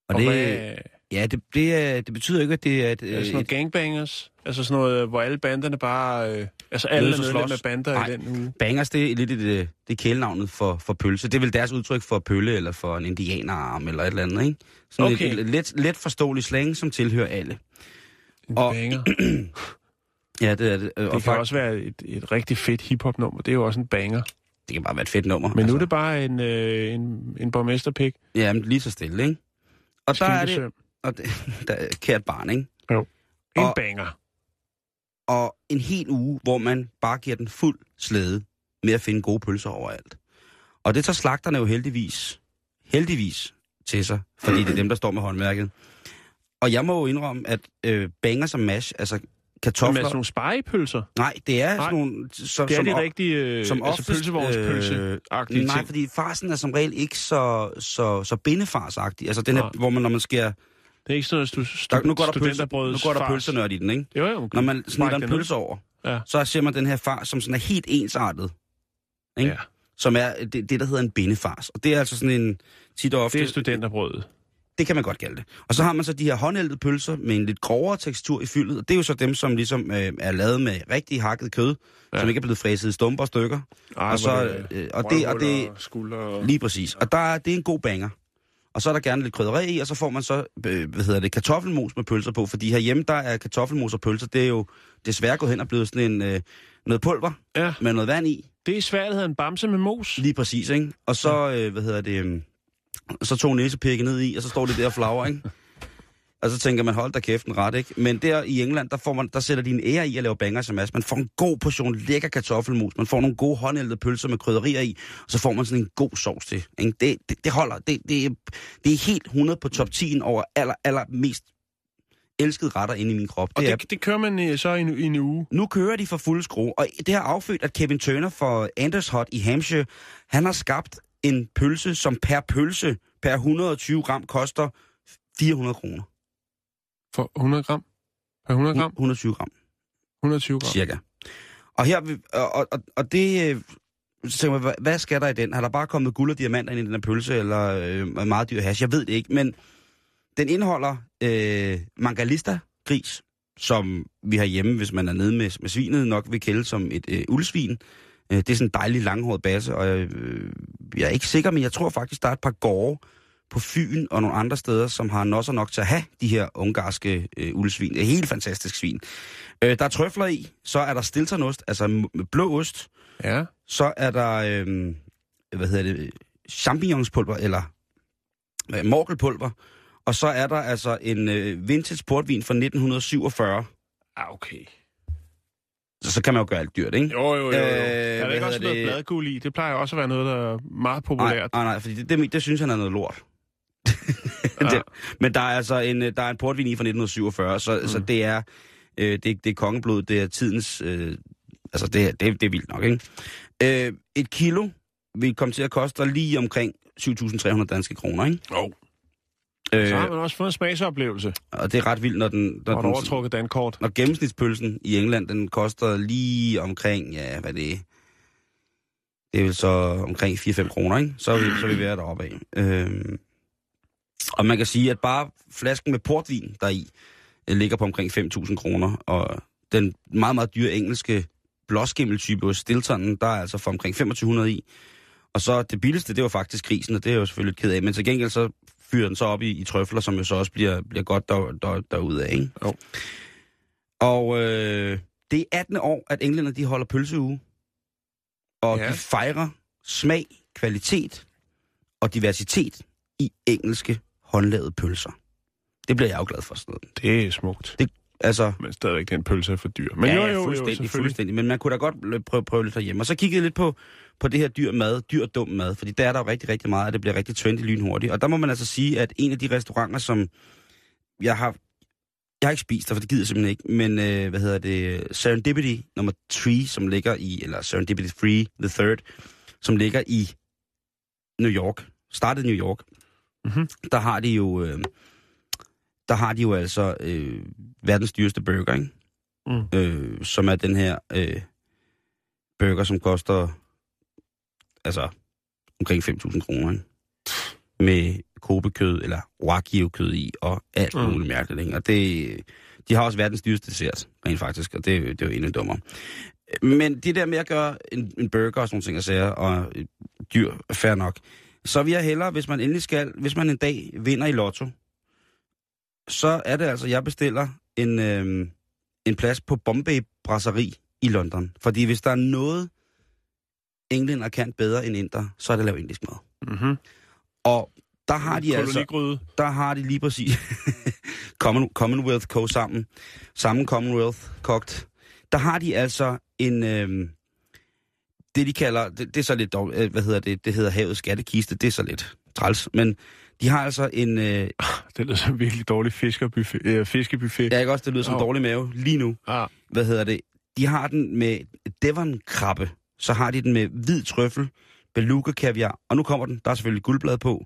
Og, Og det, hvad, ja, det, det, er, det betyder ikke, at det er et, er det sådan et, noget gangbangers? Altså sådan noget, hvor alle banderne bare... Øh, altså alle er medlem af bander Nej. i den uge. Bangers, det er lidt et, det er kælenavnet for, for pølse. Det er vel deres udtryk for pølle, eller for en indianerarm, eller et eller andet, ikke? Sådan Okay. et, et, let, let forståelig slang, som tilhører alle. En Og- banger. Ja, det er det. Og Det kan fakt- også være et, et rigtig fedt hiphop-nummer. Det er jo også en banger. det kan bare være et fedt nummer. Men nu er det bare en, øh, en, en borgmesterpik. Ja, men lige så stille, ikke? Og der er det, og det der er kært barn, ikke? En Og- banger. Og en hel uge, hvor man bare giver den fuld slæde med at finde gode pølser overalt. Og det tager slagterne jo heldigvis, heldigvis til sig, fordi det er dem, der står med håndværket. Og jeg må jo indrømme, at øh, banger som mash, altså kartofler... er sådan nogle spejepølser. Nej, det er Nej, sådan nogle... Som, Det er som de rigtige, øh, som altså oftest, pølsevognspølse øh, Nej, fordi farsen er som regel ikke så, så, så bindefarsagtig. Altså den her, Nej. hvor man, når man skærer... Det er ikke sådan noget stu- Der, stu- nu går der, pølse, nu går der fars. pølsenørd i den, ikke? Jo, jo. Når man Bræk en pølse over, Ja. så ser man den her fars, som sådan er helt ensartet. Ikke? Ja, Som er det, det, der hedder en bindefars. Og det er altså sådan en tit og ofte... det er studenterbrødet. det kan man godt kalde det. Og så har man så de her håndældede pølser med en lidt grovere tekstur i fyldet. Og det er jo så dem, som ligesom øh, er lavet med rigtig hakket kød, ja. Som ikke er blevet fræset i stumper og stykker. Ej, Og så, øh, og det- og det- Skulder og... Lige præcis. Og der, er- det er en god banger. Og så er der gerne lidt krydderi i, og så får man så, øh, hvad hedder det, kartoffelmos med pølser på. Fordi herhjemme, der er kartoffelmos og pølser, det er jo desværre gået hen og blevet sådan en, øh, noget pulver Ja, med noget vand i. det er svært, hedder en bamse med mos. Lige præcis, ikke? Og så, øh, hvad hedder det, øh, så tog næsepikke ned i, og så står det der og flager, ikke? Og så tænker man, hold da kæften ret, ikke? Men der i England, der, får man, der sætter de en ære i at lave banger som Man får en god portion lækker kartoffelmos. Man får nogle gode håndældede pølser med krydderier i. Og så får man sådan en god sovs til. Ikke? Det, det, det holder. Det, det, er- det er helt 100 på top 10 over aller, aller mest elskede retter inde i min krop. Og Det er, det, det kører man øh, så i en, i en uge. nu kører de for fuld skrue, og det har affødt, at Kevin Turner for Anders Hot i Hampshire, han har skabt en pølse, som per pølse, per 120 gram, koster 400 kroner. For 100 gram? Per 100 gram? 120 gram, 120 gram. cirka. Og, her, og, og, og det, øh, så tænker man, hvad, hvad skal der i den? Har der bare kommet guld og diamanter ind i den her pølse, eller øh, meget dyr hash? Jeg ved det ikke, men den indeholder øh, mangalista gris, som vi har hjemme, hvis man er nede med, med svinet, nok vil kælde som et øh, uldsvin. Øh, det er sådan en dejlig langhåret basse, og jeg, øh, jeg er ikke sikker, men jeg tror faktisk, der er et par gårde på Fyn og nogle andre steder, som har nosser nok til at have de her ungarske øh, uldsvin. Det er helt fantastisk svin. Øh, der er trøfler i, så er der stilternost, altså blå ost, Ja. så er der, øh, hvad hedder det, champignonspulver, eller øh, morkelpulver, og så er der altså en øh, vintage portvin fra 1947. Ah, okay. Så, så kan man jo gøre alt dyrt, ikke? Jo, jo, jo. jo. Øh, er der ikke også noget det? bladguld i? Det plejer også at være noget, der er meget populært. Nej, nej, nej, fordi det, det, det synes han er noget lort. det, men der er altså en, øh, der er en portvin i fra 1947, så, mm. så det er øh, det, det er kongeblod, det er tidens... Øh, altså, det, er- det, det er vildt nok, ikke? Øh, et kilo vil komme til at koste lige omkring 7.300 danske kroner, ikke? Jo. Øh, Så har man også fået en smagsoplevelse. og det er ret vildt, når den... Når, du den, overtrukket dankort. når gennemsnitspølsen i England, den koster lige omkring, ja, hvad det er, det er vel så omkring 4-5 kroner, ikke? Så er vi, så er vi ved at deroppe af. Øhm, og man kan sige, at bare flasken med portvin der i ligger på omkring 5.000 kroner, og den meget, meget dyre engelske blåskimmeltype hos Stiltonen, der er altså for omkring 2500 i. Og så det billigste, det var faktisk grisen, og det er jeg jo selvfølgelig ked af, men til gengæld så fyrer den så op i, i trøfler, som jo så også bliver, bliver godt der, der, derude af, ikke? Jo. Og øh, det er 18. år, at englænder de holder pølseuge. Og ja. de fejrer smag, kvalitet og diversitet i engelske håndlavede pølser. Det bliver jeg jo glad for sådan noget. Det er smukt. Altså, Men stadigvæk, den pølse er for dyr. Men ja, jo, jo, jo, fuldstændig, selvfølgelig. fuldstændig. Men man kunne da godt prøve, prøve lidt herhjemme. Og så kiggede jeg lidt på, på det her dyr mad, dyr dum mad, fordi der er der jo rigtig, rigtig meget, at det bliver rigtig trendy lynhurtigt. Og der må man altså sige, at en af de restauranter, som jeg har... Jeg har ikke spist der, for det gider jeg simpelthen ikke, men øh, hvad hedder det? Serendipity nummer 3, som ligger i, eller Serendipity 3, the third, som ligger i New York, startede i New York, Mhm. der har de jo, øh, der har de jo altså øh, verdens dyreste burger, ikke? Mm. Øh, som er den her øh, burger, som koster altså omkring 5.000 kroner, ikke? Med kobekød eller wagyu-kød i, og alt Mm. muligt mærkeligt, ikke? Og det, de har også verdens dyreste dessert, rent faktisk, og det, er jo- det er jo endnu dummere. Men det der med at gøre en, en burger og sådan nogle ting og sager, og et dyr, fair nok, så vil jeg hellere, hvis man endelig skal, hvis man en dag vinder i lotto, så er det altså, jeg bestiller en, øh, en plads på Bombay Brasserie i London. Fordi hvis der er noget, englænder kan bedre end inder, så er det at lave indisk mad. Mm-hmm. Og der har de altså, der har de lige præcis Common, Commonwealth Co. sammen, sammen Commonwealth kogt. Der har de altså en, øh, det de kalder, det, det er så lidt, dog- øh, hvad hedder det, det hedder havets skattekiste, det er så lidt træls, men de har altså en, øh, Det lyder som virkelig dårlig fiskerbuffet, øh, fiskebuffet. jeg kan også, det lyder som Åh. dårlig mave lige nu, Ah, hvad hedder det, de har den med Devon-krabbe, så har de den med hvid trøffel, beluga kaviar, og nu kommer den, der er selvfølgelig guldblad på,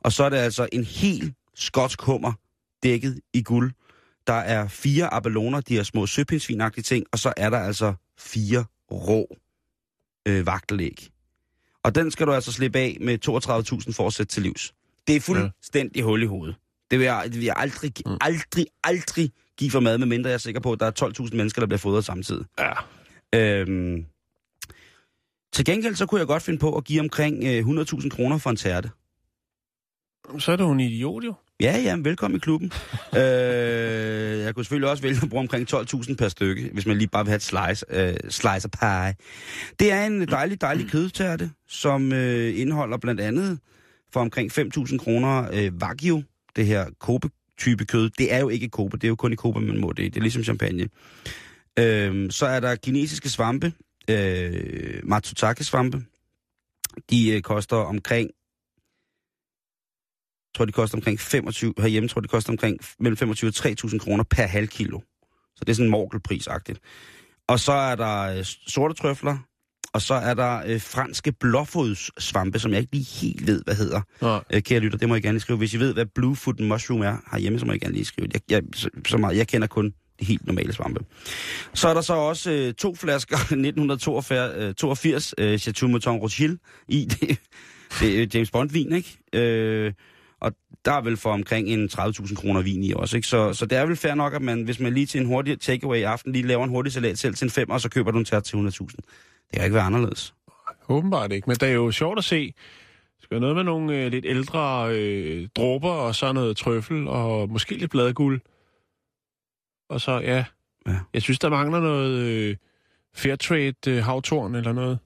og så er det altså en helt skotsk hummer dækket i guld. Der er fire abeloner, de her små søpindsvinagtige ting, og så er der altså fire rå øh, vagtelæg. Og den skal du altså slippe af med 32.000 for at sætte til livs. Det er fuldstændig hul i hovedet. Det vil jeg, det vil jeg aldrig, Mm. aldrig, aldrig give for mad, medmindre jeg er sikker på, at der er 12.000 mennesker, der bliver fodret samtidig. ja. Øhm, til gengæld så kunne jeg godt finde på at give omkring øh, 100.000 kroner for en tærte. Så er du en idiot, jo. Ja, ja, velkommen i klubben. øh, jeg kunne selvfølgelig også vælge at bruge omkring 12.000 per stykke, hvis man lige bare vil have et slice, øh, slice pie. Det er en dejlig, dejlig kødtærte, som øh, indeholder blandt andet for omkring 5.000 kroner øh, wagyu, det her kobe-type kød. Det er jo ikke kobe, det er jo kun i kobe, man må det. Det er ligesom champagne. Øh, så er der kinesiske svampe, øh, matsutake-svampe. De øh, koster omkring tror, de koster omkring 25, herhjemme tror, de koster omkring mellem 25 og 3.000 kroner per halv kilo. Så det er sådan morgelprisagtigt. Og så er der øh, sorte trøfler, og så er der øh, franske blåfodssvampe, som jeg ikke lige helt ved, hvad hedder. Nå, Øh, kære lytter, det må I gerne lige skrive. Hvis I ved, hvad bluefoot mushroom er herhjemme, så må I gerne lige skrive. Jeg, jeg, så, så meget, jeg kender kun de helt normale svampe. Så er der så også øh, to flasker 1982 øh, 82, øh, Chateau Mouton Rothschild i. Det, det er James Bond-vin, ikke? Øh, og der er vel for omkring en 30.000 kroner vin i også, ikke? Så, så det er vel fair nok, at man, hvis man lige til en hurtig takeaway i aften, lige laver en hurtig salat selv til en 5, og så køber du en tært til 100.000. Det kan ikke være anderledes. Åbenbart ikke, men det er jo sjovt at se. Det skal noget med nogle øh, lidt ældre øh, dråber, og så noget trøffel, og måske lidt bladguld. Og så, ja, Ja. jeg synes, der mangler noget øh, Fairtrade øh, havtorn eller noget.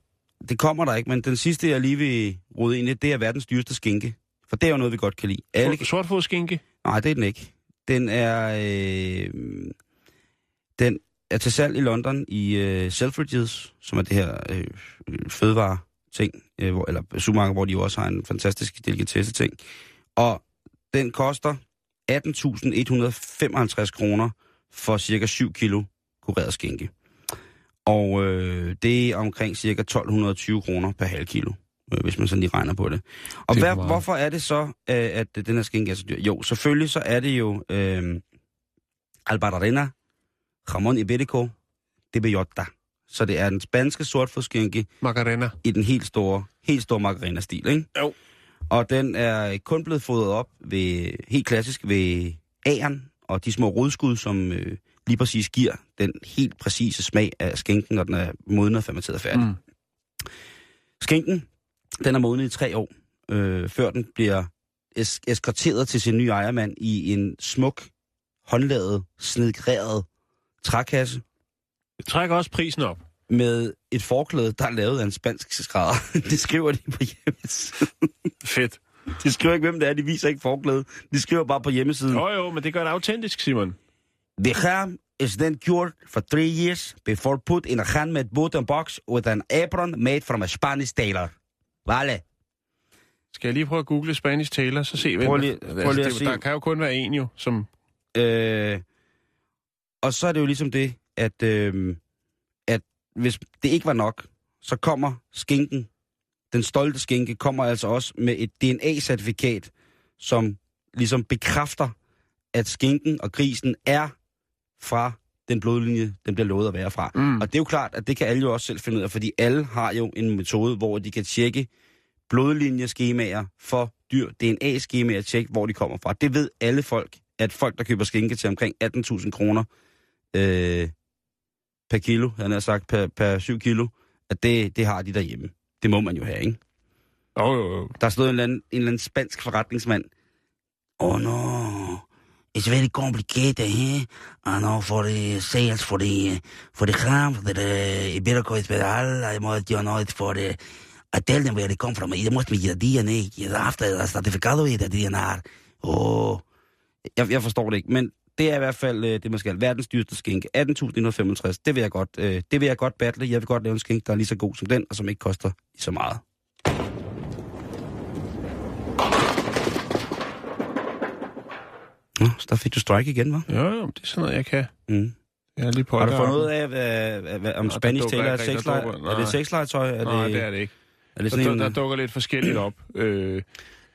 Det kommer der ikke, men den sidste, jeg lige vil rode ind i, det er verdens dyreste skinke. For det er jo noget, vi godt kan lide. Alle, Sort, sortfodskinke. Nej, det er den ikke. Den er, øh, den er til salg i London i øh, Selfridges, som er det her øh, fødevare ting, øh, hvor, eller supermarked, hvor de jo også har en fantastisk delikatesse ting. Og den koster 18.155 kroner for cirka 7 kilo kureret skinke. Og øh, det er omkring cirka 1220 kroner per halv kilo, hvis man sådan lige regner på det. Og Det hvad, meget. hvorfor er det så, øh, at den her skinke er så dyr? Jo, selvfølgelig så er det jo øh, Albararena, Ramon Iberico, de Bellota. Så det er den spanske sortfodskinke Margarena. i den helt store, helt store margarina-stil, ikke? Jo. Og den er kun blevet fodret op ved, helt klassisk ved æren og de små rodskud, som øh, lige præcis giver den helt præcise smag af skænken, når den er modnet og fermenteret og færdig. Mm. Mm. Skænken, den er modnet i tre år, øh, før den bliver es- eskorteret til sin nye ejermand i en smuk, håndlavet, snedgreret trækasse Det trækker også prisen op. med et forklæde, der er lavet af en spansk skrædder. det skriver de på hjemmesiden. Fedt. De skriver ikke, hvem det er. De viser ikke forklæde. De skriver bare på hjemmesiden. Jo jo, men det gør det autentisk, Simon. The ham is then cured for three years before put in a handmade wooden box with an apron made from a Spanish tailor. Vale. Skal jeg lige prøve at google Spanish Taylor, så se, hvem Prøv lige- altså, prøv lige at det, se. Der kan jo kun være en jo, som... Øh, og så er det jo ligesom det, at, øh, at hvis det ikke var nok, så kommer skinken, den stolte skinke, kommer altså også med et DNA-certifikat, som ligesom bekræfter, at skinken og grisen er fra den blodlinje, den bliver lovet at være fra. Mm. Og det er jo klart, at det kan alle jo også selv finde ud af, fordi alle har jo en metode, hvor de kan tjekke blodlinjeskemaer for dyr, DNA-skemaer, tjekke, hvor de kommer fra. Det ved alle folk, at folk, der køber skinke til omkring 18.000 kroner øh, per kilo, han har sagt per, per 7 kilo, at det, det har de derhjemme. Det må man jo have, ikke? Jo, jo, jo. Der stod en eller anden, en eller anden spansk forretningsmand. Oh no, it's very complicated, eh? Ah, I know for the sales, for the for the ham, for the eh, Iberico Hospital. I must, you know, it's for the. I tell them where they come from. It must be your DNA. After uh, the certificado i the DNR. Oh, jeg, jeg forstår det ikke, men det er i hvert fald øh, det, man skal. Verdens dyreste skænke. 18.165. Det vil jeg godt, øh, det vil jeg godt battle. Jeg vil godt lave en skænke, der er lige så god som den, og som ikke koster lige så meget. Nå, så der fik du strike igen, hva'? Jo, jo, det er sådan noget, jeg kan. Mm. Jeg er lige på Har du fundet ud af, hvad, hvad, hvad, om Nå, Spanish Taylor er, sexlej- er det sexlegetøj? Er Nej, det, det er det ikke. er det sådan der, en, der dukker lidt forskelligt op. Øh,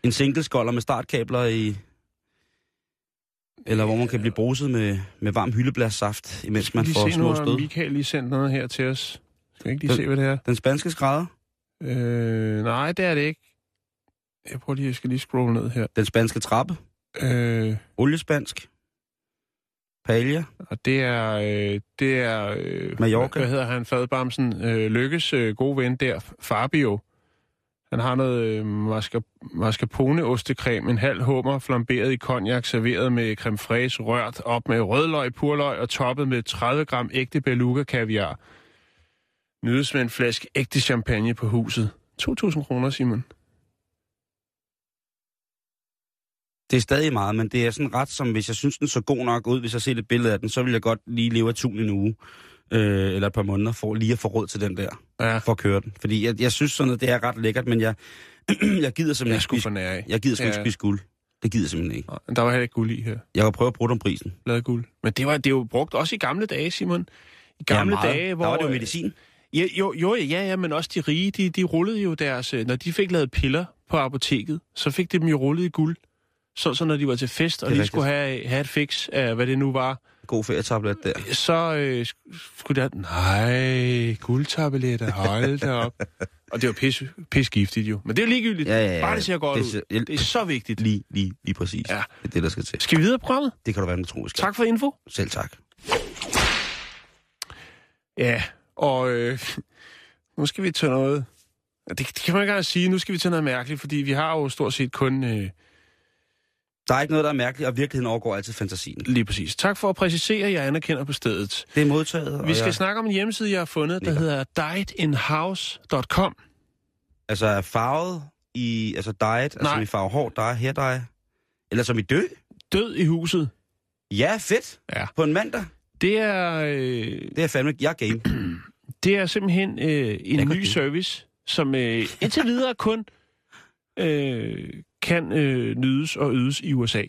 en singleskolder med startkabler i... Eller hvor man kan blive bruset med, med varm hyldeblæssaft, imens man får små stød. Michael lige sendt noget her til os. Skal ikke lige Den- se, hvad det er? Den spanske skrædder, Øh, nej, det er det ikke. Jeg prøver lige, jeg skal lige scrolle ned her. den spanske trappe, Øh, oliespansk, paella, og det er, øh, det er øh, Mallorca. Hvad hedder han? Fadbamsen. Øh, Lykkes øh, gode ven der, Fabio. Han har noget øh, mascar- mascarpone-ostekræm, en halv hummer, flamberet i cognac, serveret med creme fraise, rørt op med rødløg, purløg og toppet med 30 gram ægte beluga kaviar. Nydes med en flaske ægte champagne på huset. 2.000 kroner, Simon. Det er stadig meget, men det er sådan ret som, hvis jeg synes, den så god nok ud, hvis jeg ser et billede af den, så vil jeg godt lige leve af tun en uge, øh, eller et par måneder, for lige at få råd til den der, Ja, for at køre den. Fordi jeg, jeg synes sådan noget, det er ret lækkert, men jeg, jeg gider simpelthen jeg ikke spise, jeg gider simpelthen Ja. ikke spise guld. Det gider simpelthen ikke. Der var heller ikke guld i her. Jeg kan prøve at bruge om prisen. Lavet guld. Men det var det jo brugt også i gamle dage, Simon. I gamle ja, meget. dage, hvor... Der var det jo medicin. Ja, jo, jo, ja, ja, men også de rige, de, de rullede jo deres... øh, Når de fik lavet piller på apoteket, så fik de dem jo rullet i guld. Så, så når de var til fest, og lige rigtigt. skulle have, have et fix af, hvad det nu var, God ferietablet der. så øh, sk- skulle der... Nej, guldtabletter, hold da op. og det var pis, pis giftigt jo. Men det er jo ligegyldigt. Ja, ja, ja. Bare det ser godt Det ud. ser- Det er så vigtigt. Lige, lige, lige præcis. Ja. Det er det, der skal til. Skal vi videre på programmet? Det kan du være, skal. Tak for info. Selv tak. Ja, og øh, nu skal vi til noget... Det, det kan man ikke engang sige. Nu skal vi til noget mærkeligt, fordi vi har jo stort set kun... Øh, Der er ikke noget, der er mærkeligt, og virkeligheden overgår altid fantasien. lige præcis. Tak for at præcisere, jeg anerkender på stedet. Det er modtaget. Vi skal jeg, snakke om en hjemmeside, jeg har fundet, der Lækker. hedder diedinhouse.com. Altså er farvet i... Altså diet, altså Nej. i farve hår, dye, hair dye. Eller som i dø. Død i huset. Ja, fedt. Ja. På en mandag. Det er, øh, Det er fandme... Jeg er game. det er simpelthen øh, en ny kan- service, som øh, indtil videre kun øh, kan øh, nydes og ydes i USA.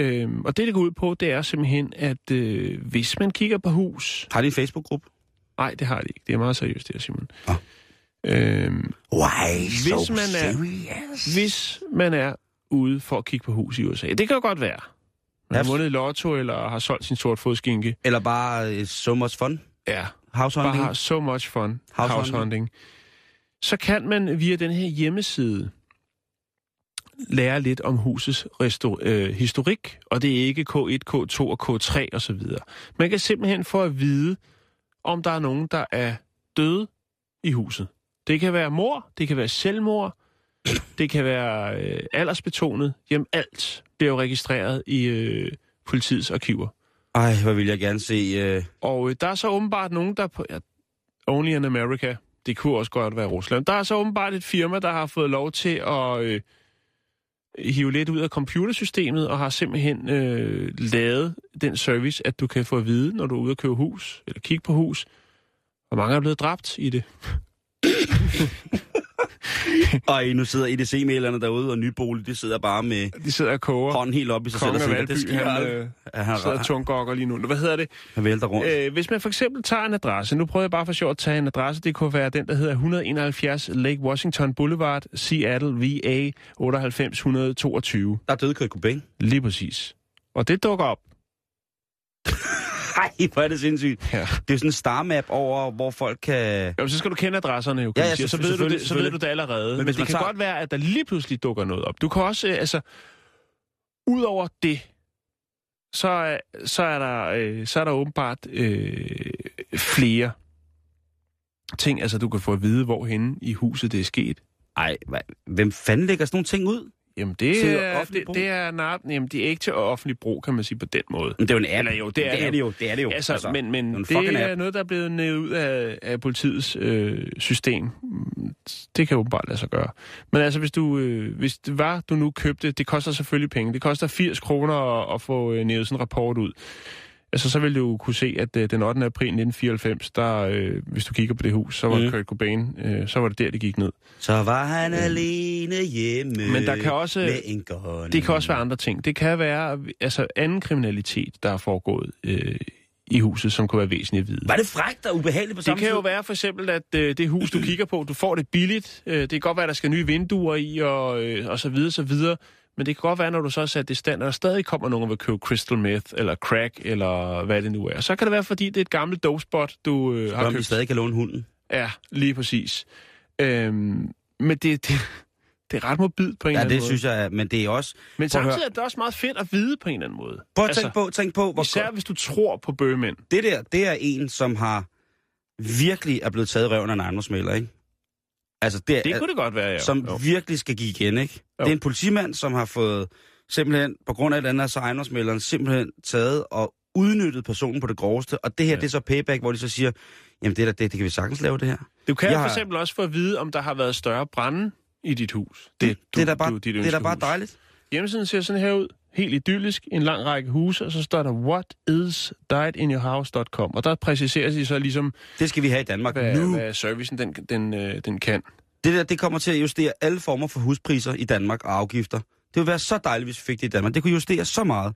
Øh, og det, det går ud på, det er simpelthen, at øh, hvis man kigger på hus... Har de en Facebook-gruppe? Nej, det har de ikke. Det er meget seriøst, det her, Simon. Nå. Øh, Why Hvis man er- hvis man er ude for at kigge på hus i USA, det kan jo godt være. Man har vundet lotto, eller har solgt sin sort fodskinke. Eller bare uh, so much fun? Ja, House bare hunting? har so much fun. House House, hunting. Så kan man via den her hjemmeside lære lidt om husets restau- øh, historik, og det er ikke K1, K2 og K3 osv. Man kan simpelthen få at vide, om der er nogen, der er døde i huset. Det kan være mor, det kan være selvmord, det kan være øh, aldersbetonet. Jamen alt bliver jo registreret i øh, politiets arkiver. Ej, hvor vil jeg gerne se... Uh... Og øh, der er så åbenbart nogen, der på... Ja, only in America. Det kunne også godt være Rusland. Der er så åbenbart et firma, der har fået lov til at øh, hive lidt ud af computersystemet, og har simpelthen øh, lavet den service, at du kan få at vide, når du er ude at købe hus, eller kigge på hus, hvor mange er blevet dræbt i det. Ej, nu sidder EDC-mailerne derude, og Nybolig, de sidder bare med De sidder og koger. hånden helt op i sig selv Kongen og af det Valby, sker han, øh, han, sidder og han, tunggokker lige nu. Hvad hedder det? han vælter rundt. Øh, hvis man for eksempel tager en adresse, nu prøver jeg bare for sjovt at tage en adresse, det kunne være den, der hedder 171 Lake Washington Boulevard, Seattle, VA 98122. Der er døde Kurt Cobain. Lige præcis. Og det dukker op. Ej, hvor er det sindssygt. Ja. Det er jo sådan en star-map over, hvor folk kan... Jamen, så skal du kende adresserne jo, kan Ja, ja, så, selvfølgelig, ved du det, så ved du det allerede. Men Men, det kan tager- godt være, at der lige pludselig dukker noget op. Du kan også, øh, altså, ud over det, så, er- så, er, der, øh, så er der åbenbart øh, flere ting, altså du kan få at vide, hvorhenne i huset det er sket. Ej, hvem fanden lægger sådan nogle ting ud? Jamen, det, Til er, det, brug? det er nej, jamen, det er ikke til offentlig brug, kan man sige på den måde. Men det er jo en app. Eller jo, det er det, er jo. det jo. Det er det jo. Altså, altså, men, men det er det er noget, der er blevet nævet ud af, af politiets øh, system. Det kan jo bare lade sig gøre. Men altså, hvis du, øh, hvis det var, du nu købte, det koster selvfølgelig penge. Det koster 80 kroner at, at få øh, nævet sådan en rapport ud. Altså, så vil du kunne se, at øh, den 8. april 1994, der, øh, hvis du kigger på det hus, så var Mm. Kurt Cobain, øh, så var det der, det gik ned. Så var han alene hjemme Men der kan også- med en gun. Det kan også være andre ting. Det kan være altså anden kriminalitet, der er foregået øh, i huset, som kunne være væsentligt at vide. Var det frækt og ubehageligt på Det samme kan jo tid? være for eksempel, at øh, det hus, du kigger på, du får det billigt. Øh, det kan godt være, at der skal nye vinduer i, og, øh, og så videre, så videre. Men det kan godt være, når du så har sat det i stand, og der stadig kommer nogen og vil købe crystal meth, eller crack, eller hvad det nu er. Så kan det være, fordi det er et gammelt dope spot, du øh, har købt. stadig kan låne hunden. Ja, lige præcis. Øhm, men det, det, det er ret mobilt på en Ja, eller anden det måde. synes jeg, men det er også... Men at samtidig er det også meget fedt at vide på en eller anden måde. Prøv at tænke på, tænk på, hvor Især hvis du tror på bøgemænd. det der, det er en, som har virkelig er blevet taget røven af en ejendomsmælder, ikke? Altså, det, Det kunne det godt være, ja. som Jo. virkelig skal give igen, ikke? Jo. Det er en politimand, som har fået simpelthen, på grund af den her så ejendomsmælderen, simpelthen taget og udnyttet personen på det groveste. Og det her, ja. Det er så payback, hvor de så siger, jamen det, der, det, det kan vi sagtens lave det her. Du kan Jeg for har- eksempel også få at vide, om der har været større brænde i dit hus. Det, det, det er da bare, dit det er bare dejligt. Hjemmesiden ser sådan her ud. Helt idyllisk. En lang række huse, og så står der, what is diedinyourhouse.com. Og der præciseres de så ligesom, Det skal vi have i Danmark hvad, nu. hvad servicen den, den, øh, den kan. Det der, det kommer til at justere alle former for huspriser i Danmark og afgifter. Det ville være så dejligt, hvis vi fik det i Danmark. Det kunne justere så meget.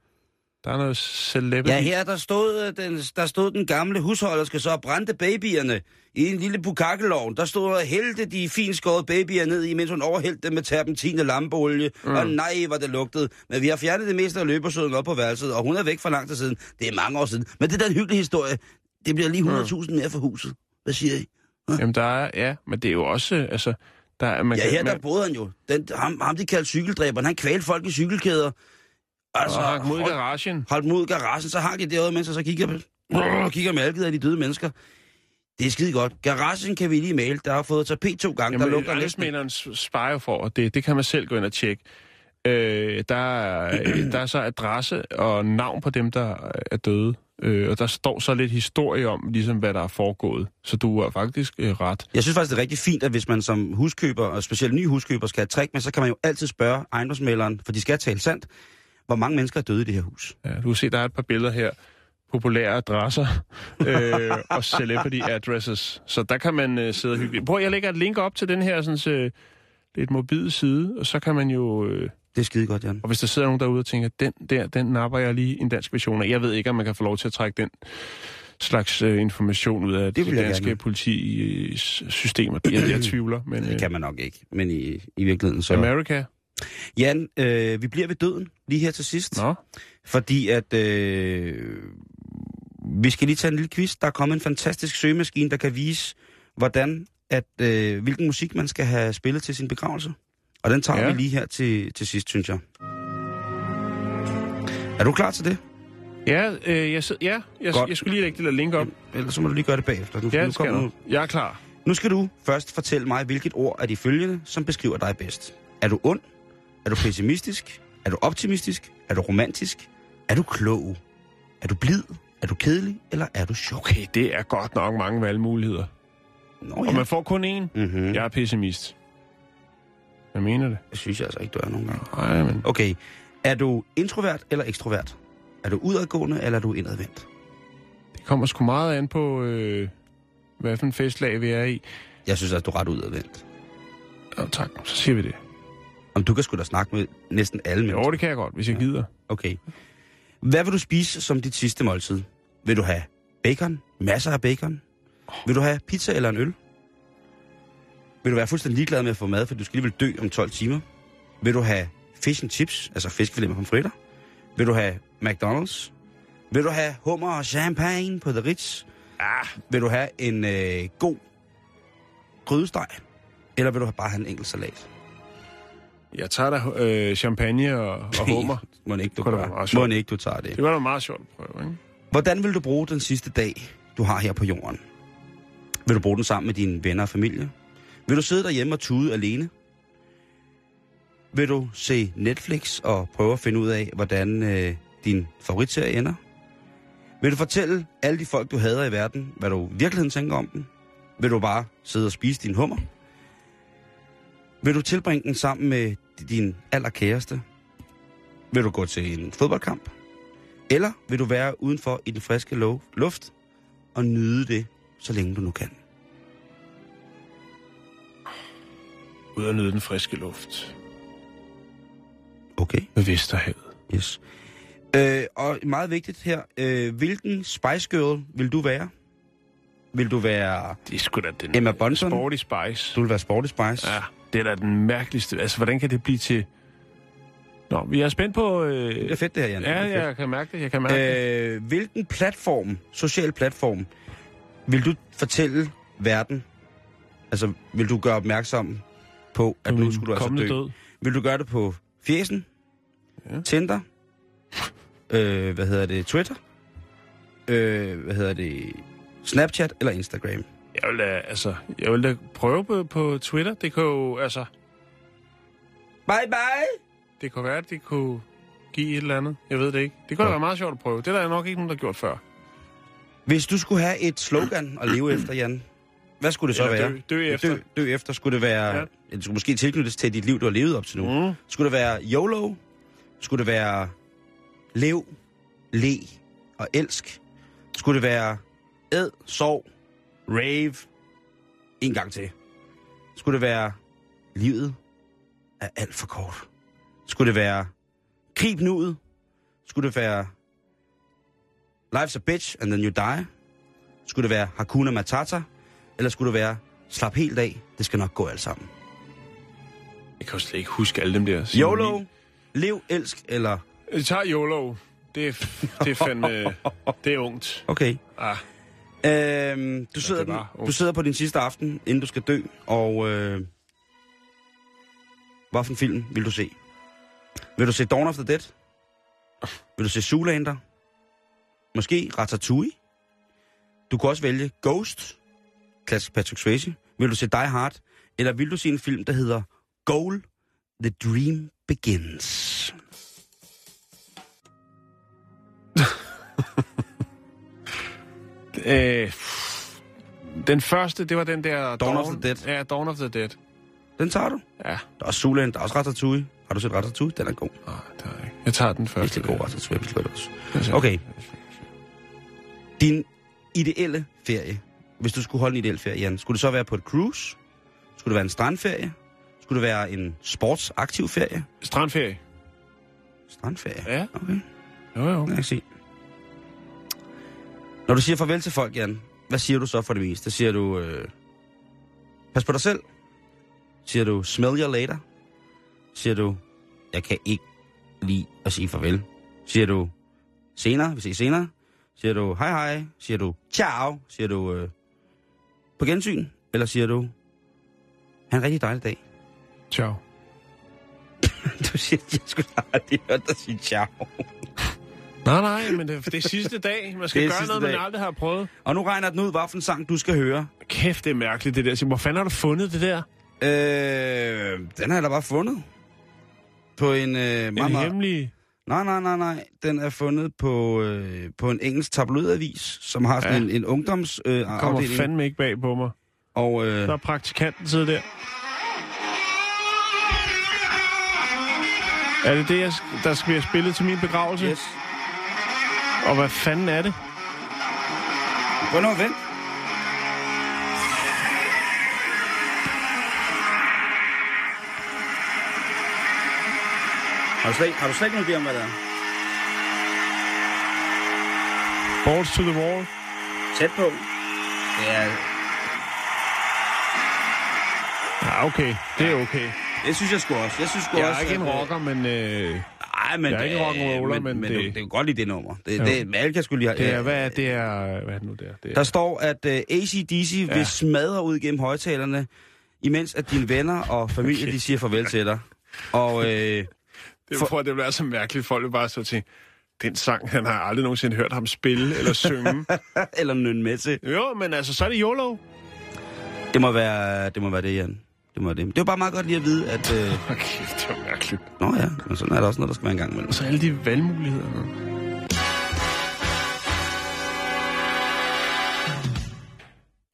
Der er noget celebrity. Ja, her der stod, øh, den, der stod den gamle husholderske så og brændte babyerne i en lille bukakkelovn. Der stod og hældte de fint skårede babyer ned i, mens hun overhældte dem med terpentin og lampeolie. Mm. Og nej, hvor det lugtede. Men vi har fjernet det meste af løbersøden op på værelset, og hun er væk for lang tid siden. Det er mange år siden. Men det er en hyggelig historie. Det bliver lige 100.000 mere for huset. Hvad siger I? Jamen, der er, ja, men det er jo også, altså, der er, man Ja, kan, her der man, boede han jo. Den, ham, ham de kaldte cykeldræberen. Han kvalte folk i cykelkæder. Altså, og hang mod hold- garagen. holdt mod garagen, så hang de derude, mens jeg så kigger, øh, kigger med algivet af de døde mennesker. Det er skide godt. Garagen kan vi lige male. Der har fået tapet to gange, der Jamen, lugter næsten. ejendomsmæleren sparer jo for, og det, det kan man selv gå ind og tjekke. Øh, der, er, der er så adresse og navn på dem, der er døde. Øh, og der står så lidt historie om, ligesom hvad der er foregået. Så du er faktisk øh, ret. Jeg synes faktisk, det er rigtig fint, at hvis man som huskøber, og specielt ny huskøber, skal have trick med, så kan man jo altid spørge ejendomsmæleren, for de skal tale sandt, hvor mange mennesker er døde i det her hus. Ja, du kan se, der er et par billeder her. Populære adresser øh, og celebrity addresses. Så der kan man øh, sidde og hygge. Prøv, jeg lægger et link op til den her sådan, øh, lidt mobile side, og så kan man jo... Øh, Det er skide godt, Jan. Og hvis der sidder nogen derude og tænker, den der, den napper jeg lige en dansk version af. Jeg ved ikke, om man kan få lov til at trække den slags øh, information ud af Det vil de jeg danske gerne. politi-systemer. Jeg, jeg tvivler, men Det øh, kan man nok ikke, men i, i virkeligheden så... America? Jan, øh, vi bliver ved døden lige her til sidst. Nå, Fordi at øh, vi skal lige tage en lille quiz. Der er kommet en fantastisk søgemaskine, der kan vise, hvordan at, øh, hvilken musik man skal have spillet til sin begravelse. Og den tager Ja. vi lige her til, til sidst, synes jeg. Er du klar til det? ja, øh, jeg, ja jeg, Godt. jeg skulle lige lægge det der link op. Ellers så må du lige gøre det bagefter. Nu, Ja, nu, skal nu. Jeg er klar. nu skal du først fortælle mig, hvilket ord af de følgende, som beskriver dig bedst. Er du ond? Er du pessimistisk? Er du optimistisk? Er du romantisk? Er du klog? Er du blid? Er du kedelig? Eller er du sjov? Okay, det er godt nok mange valgmuligheder. Nå Og ja. man får kun én. Mm-hmm. Jeg er pessimist. Jeg mener det. Det synes jeg altså ikke, du er nogen gange. Nej, men... Okay. Er du introvert eller ekstrovert? Er du udadgående, eller er du indadvendt? Det kommer sgu meget an på, øh, hvad for en festlag vi er i. Jeg synes altså, du er ret udadvendt. Ja, tak, så siger vi det. Om du kan sgu da snakke med næsten alle mennesker. Jo, det kan jeg godt, hvis jeg gider. Okay. Hvad vil du spise som dit sidste måltid? Vil du have bacon? Masser af bacon? Vil du have pizza eller en øl? Vil du være fuldstændig ligeglad med at få mad, for du skal alligevel dø om 12 timer? Vil du have fish and chips, altså fiskefilet med pomfritter? Vil du have McDonald's? Vil du have hummer og champagne på The Ritz? Ah, Vil du have en øh, god grydesteg? Eller vil du bare have en enkelt salat? Jeg tager da øh, champagne og, og hummer. Må ikke, du gør. Må ikke, du tager det. Det var da meget sjovt at prøve, ikke? Hvordan vil du bruge den sidste dag, du har her på jorden? Vil du bruge den sammen med dine venner og familie? Vil du sidde derhjemme og tude alene? Vil du se Netflix og prøve at finde ud af, hvordan øh, din favoritserie ender? Vil du fortælle alle de folk, du hader i verden, hvad du i virkeligheden tænker om dem? Vil du bare sidde og spise din hummer? Vil du tilbringe den sammen med din allerkæreste? Vil du gå til en fodboldkamp? Eller vil du være udenfor i den friske luft og nyde det, så længe du nu kan? Ud og nyde den friske luft. Okay, Ved Vesterhavet. yes. Øh, og meget vigtigt her, øh, hvilken Spice Girl vil du være? Vil du være... Det er sgu da den Emma Bunton? Sporty Spice. Du vil være Sporty Spice? Ja, det er da den mærkeligste. Altså, hvordan kan det blive til... Nå, vi er spændt på... Øh... Det er fedt det her, Jan. Ja, Det jeg kan mærke det. Jeg kan mærke det. Øh, hvilken platform, social platform, vil du fortælle verden? Altså, vil du gøre opmærksom på, at nu skulle du altså dø? død. Vil du gøre det på Fjesen? Ja. Tinder? Øh, hvad hedder det? Twitter? Øh, hvad hedder det? Snapchat eller Instagram? Jeg vil da, altså, jeg vil da prøve på, på Twitter. Det kunne jo, altså, Bye bye! det kunne være, at det kunne give et eller andet. Jeg ved det ikke. Det kunne da Ja. være meget sjovt at prøve. Det er der nok ikke nogen, der har gjort før. Hvis du skulle have et slogan at leve efter, Jan, hvad skulle det så Eller være? dø- dø efter. Dø, dø efter. Skulle det være... Ja. Det skulle måske tilknyttes til dit liv, du har levet op til nu. Mm. Skulle det være YOLO? Skulle det være lev, le og elsk? Skulle det være ed, sov, rave? En gang til. Skulle det være livet er alt for kort? Skulle det være grib nuet? Skulle det være Life's a bitch, and then you die? Skulle det være Hakuna Matata? Eller skulle det være Slap helt af, det skal nok gå alt sammen? Jeg kan jo slet ikke huske alle dem der. YOLO, lev, elsk, eller... Jeg tager YOLO. Det er, det er fandme... det er ungt. Okay. Ah, Øhm, du, sidder det den, var du sidder på din sidste aften, inden du skal dø, og... Øh, hvad for en film vil du se? Vil du se Dawn of the Dead? Vil du se Zoolander? Måske Ratatouille? Du kan også vælge Ghost, klassisk Patrick Swayze. Vil du se Die Hard? Eller vil du se en film, der hedder Goal, The Dream Begins? øh, den første, det var den der... Dawn of the Dead. Ja, Dawn of the Dead. Den tager du. Ja. Der er også Zoolander, der er også Ratatouille. Har du set Ratatouille? Den er god. Nej, det har jeg ikke. Jeg tager den første. Virkelig god Ratatouille, jeg det også. Okay. Din ideelle ferie, hvis du skulle holde en ideel ferie, Jan, skulle det så være på et cruise? Skulle det være en strandferie? Skulle det være en sportsaktiv ferie? Strandferie. Strandferie? Ja. Okay, Jo, jo. det kan jeg se. Når du siger farvel til folk, Jan, hvad siger du så for det meste? Siger du, øh, pas på dig selv? Siger du, smell you later? Siger du, jeg kan ikke lide at sige farvel? Siger du, senere, vi ses senere? Siger du, hej hej? Siger du, ciao? Siger du, øh, på gensyn? Eller siger du, ha' en rigtig dejlig dag? Ciao. Du siger, jeg skulle aldrig hørt dig sige ciao. Nej, nej, men det, det er sidste dag. Man skal gøre noget, man dag. aldrig har prøvet. Og nu regner den ud, hvad for en sang du skal høre. Kæft, det er mærkeligt, det der. Så Hvor fanden har du fundet det der? Øh, den har jeg da bare fundet. På en øh, En meget, hemmelig... Nej, nej, nej, nej. Den er fundet på, øh, på en engelsk tabloidavis, som har sådan Ja. en, en ungdoms øh, Kommer afdeling. fandme ikke bag på mig. Og øh, Der er praktikanten sidder der. Er det det, jeg, der skal blive spillet til min begravelse? yes. Og hvad fanden er det? Prøv nu at vent. Har du slet, har du slet ikke nogen idé om, hvad det er? Balls to the wall. Tæt på. Det er, Ja, okay. Det er okay. det synes jeg sgu også. Jeg synes sgu Jeg også, er ikke en øh, rocker, men øh, Nej, men Jeg er ikke rock'n'roller, men, men det- det, det, kan godt lide det nummer. Det, Jo. det, alle kan skulle lide... det er, hvad er det er, hvad er det nu der? Det er, Der står, at uh, ACDC ja. Vil smadre ud gennem højtalerne, imens at dine venner og familie, Okay. de siger farvel til dig. Og øh, det, for- for... det bliver så mærkeligt. Folk vil bare så til, den sang, han har aldrig nogensinde hørt ham spille eller synge. eller nynne med til. jo, men altså, så er det YOLO. Det må være det, må være det Jan. Det må det. Det er jo bare meget godt lige at vide, at... Øh, Okay, det var mærkeligt. nå ja, men sådan er der også noget, der skal være en gang imellem. Og så alle de valgmuligheder.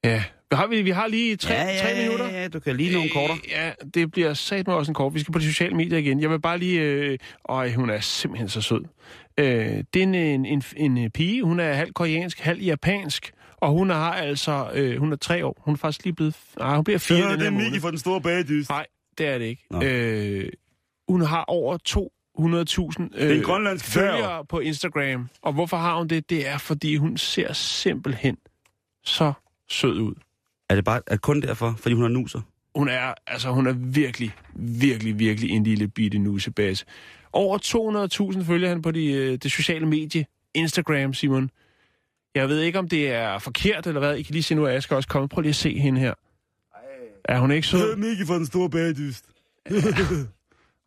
Ja, har vi, vi har lige tre, ja, ja, tre minutter. Ja, ja, du kan lige nogle korter. Øh, Ja, det bliver sat med også en kort. Vi skal på de sociale medier igen. Jeg vil bare lige... Øh, øj, hun er simpelthen så sød. Øh, det er en, en, en, en pige. Hun er halv koreansk, halv japansk. Og hun har altså... Øh, hun er tre år. Hun er faktisk lige blevet... Nej, hun bliver fire den her måned. for den store bagdyst. Nej, det er det ikke. Nå. Øh, hun har over 200.000 er en øh, grønlandsk følgere på Instagram. Og hvorfor har hun det? Det er, fordi hun ser simpelthen så sød ud. Er det bare er det kun derfor, fordi hun har nuser? Hun er, altså, hun er virkelig, virkelig, virkelig en lille bitte nusebase. Over 200.000 følger han på de, øh, det sociale medie Instagram, Simon. Jeg ved ikke, om det er forkert eller hvad. I kan lige se nu, at Asger også kommet. Prøv lige at se hende her. Er hun ikke sød? Mikkel for den store bagdyst.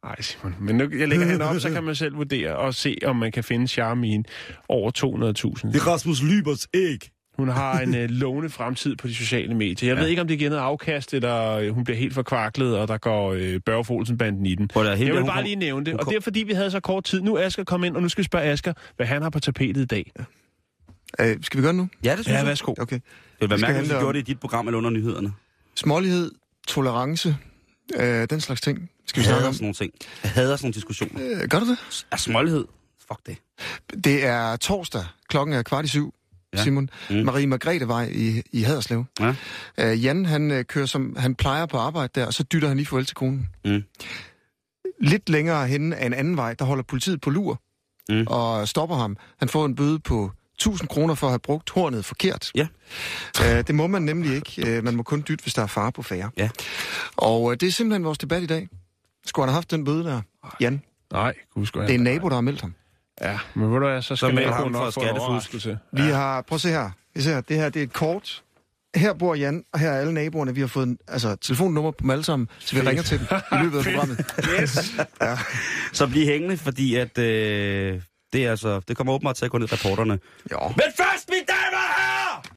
Nej, Simon. Men nu, jeg lægger hende op, så kan man selv vurdere og se, om man kan finde charme i hende. Over 200.000. er Rasmus Lybers æg. Hun har en øh, lovende fremtid på de sociale medier. Jeg ja. ved ikke, om det giver noget afkast, eller øh, hun bliver helt forkvaklet, og der går øh, Børge Folsen-banden i den. At, hende, Jeg vil bare lige nævne det. Og det er fordi, vi havde så kort tid. Nu er Asger kommet ind, og nu skal vi spørge Asger, hvad han har på tapetet i dag. Øh, skal vi gøre det nu? Ja, det synes Ja, jeg. værsgo. Okay. Det ville være mærkeligt, hvis du gjorde det i dit program eller under nyhederne. Smålighed, tolerance, øh, den slags ting skal vi snakke om. sådan nogle ting. Jeg hader sådan nogle diskussioner. Øh, gør du det? Er smålighed? Fuck det. Det er torsdag. Klokken er kvart i syv. Ja. Ja. Simon. Mm. Marie Margrethe-vej i, i Haderslev. Ja. Øh, Jan, han øh, kører som han plejer på arbejde der, og så dytter han lige farvel til konen. Mm. Lidt længere henne af en anden vej, der holder politiet på lur Mm. og stopper ham. Han får en bøde på 1000 kroner for at have brugt hornet forkert. Ja. Øh, det må man nemlig ikke. Øh, man må kun dytte, hvis der er fare på færre. Ja. Og øh, det er simpelthen vores debat i dag. Skulle han have haft den bøde der? Jan, Nej, skal det er en nabo, der har meldt ham. Ja, men ved du hvad, så skal ham naboen for nok få en skattefusk. overraskelse. Vi har, prøv at se her. Vi ser, det her det er et kort. Her bor Jan, og her er alle naboerne. Vi har fået en, altså, telefonnummer på dem alle sammen, så vi ringer til dem i løbet af programmet. Yes. Ja. Så bliv hængende, fordi at, øh, det, er altså, det kommer åbenbart til at gå ned i reporterne. Jo. Men før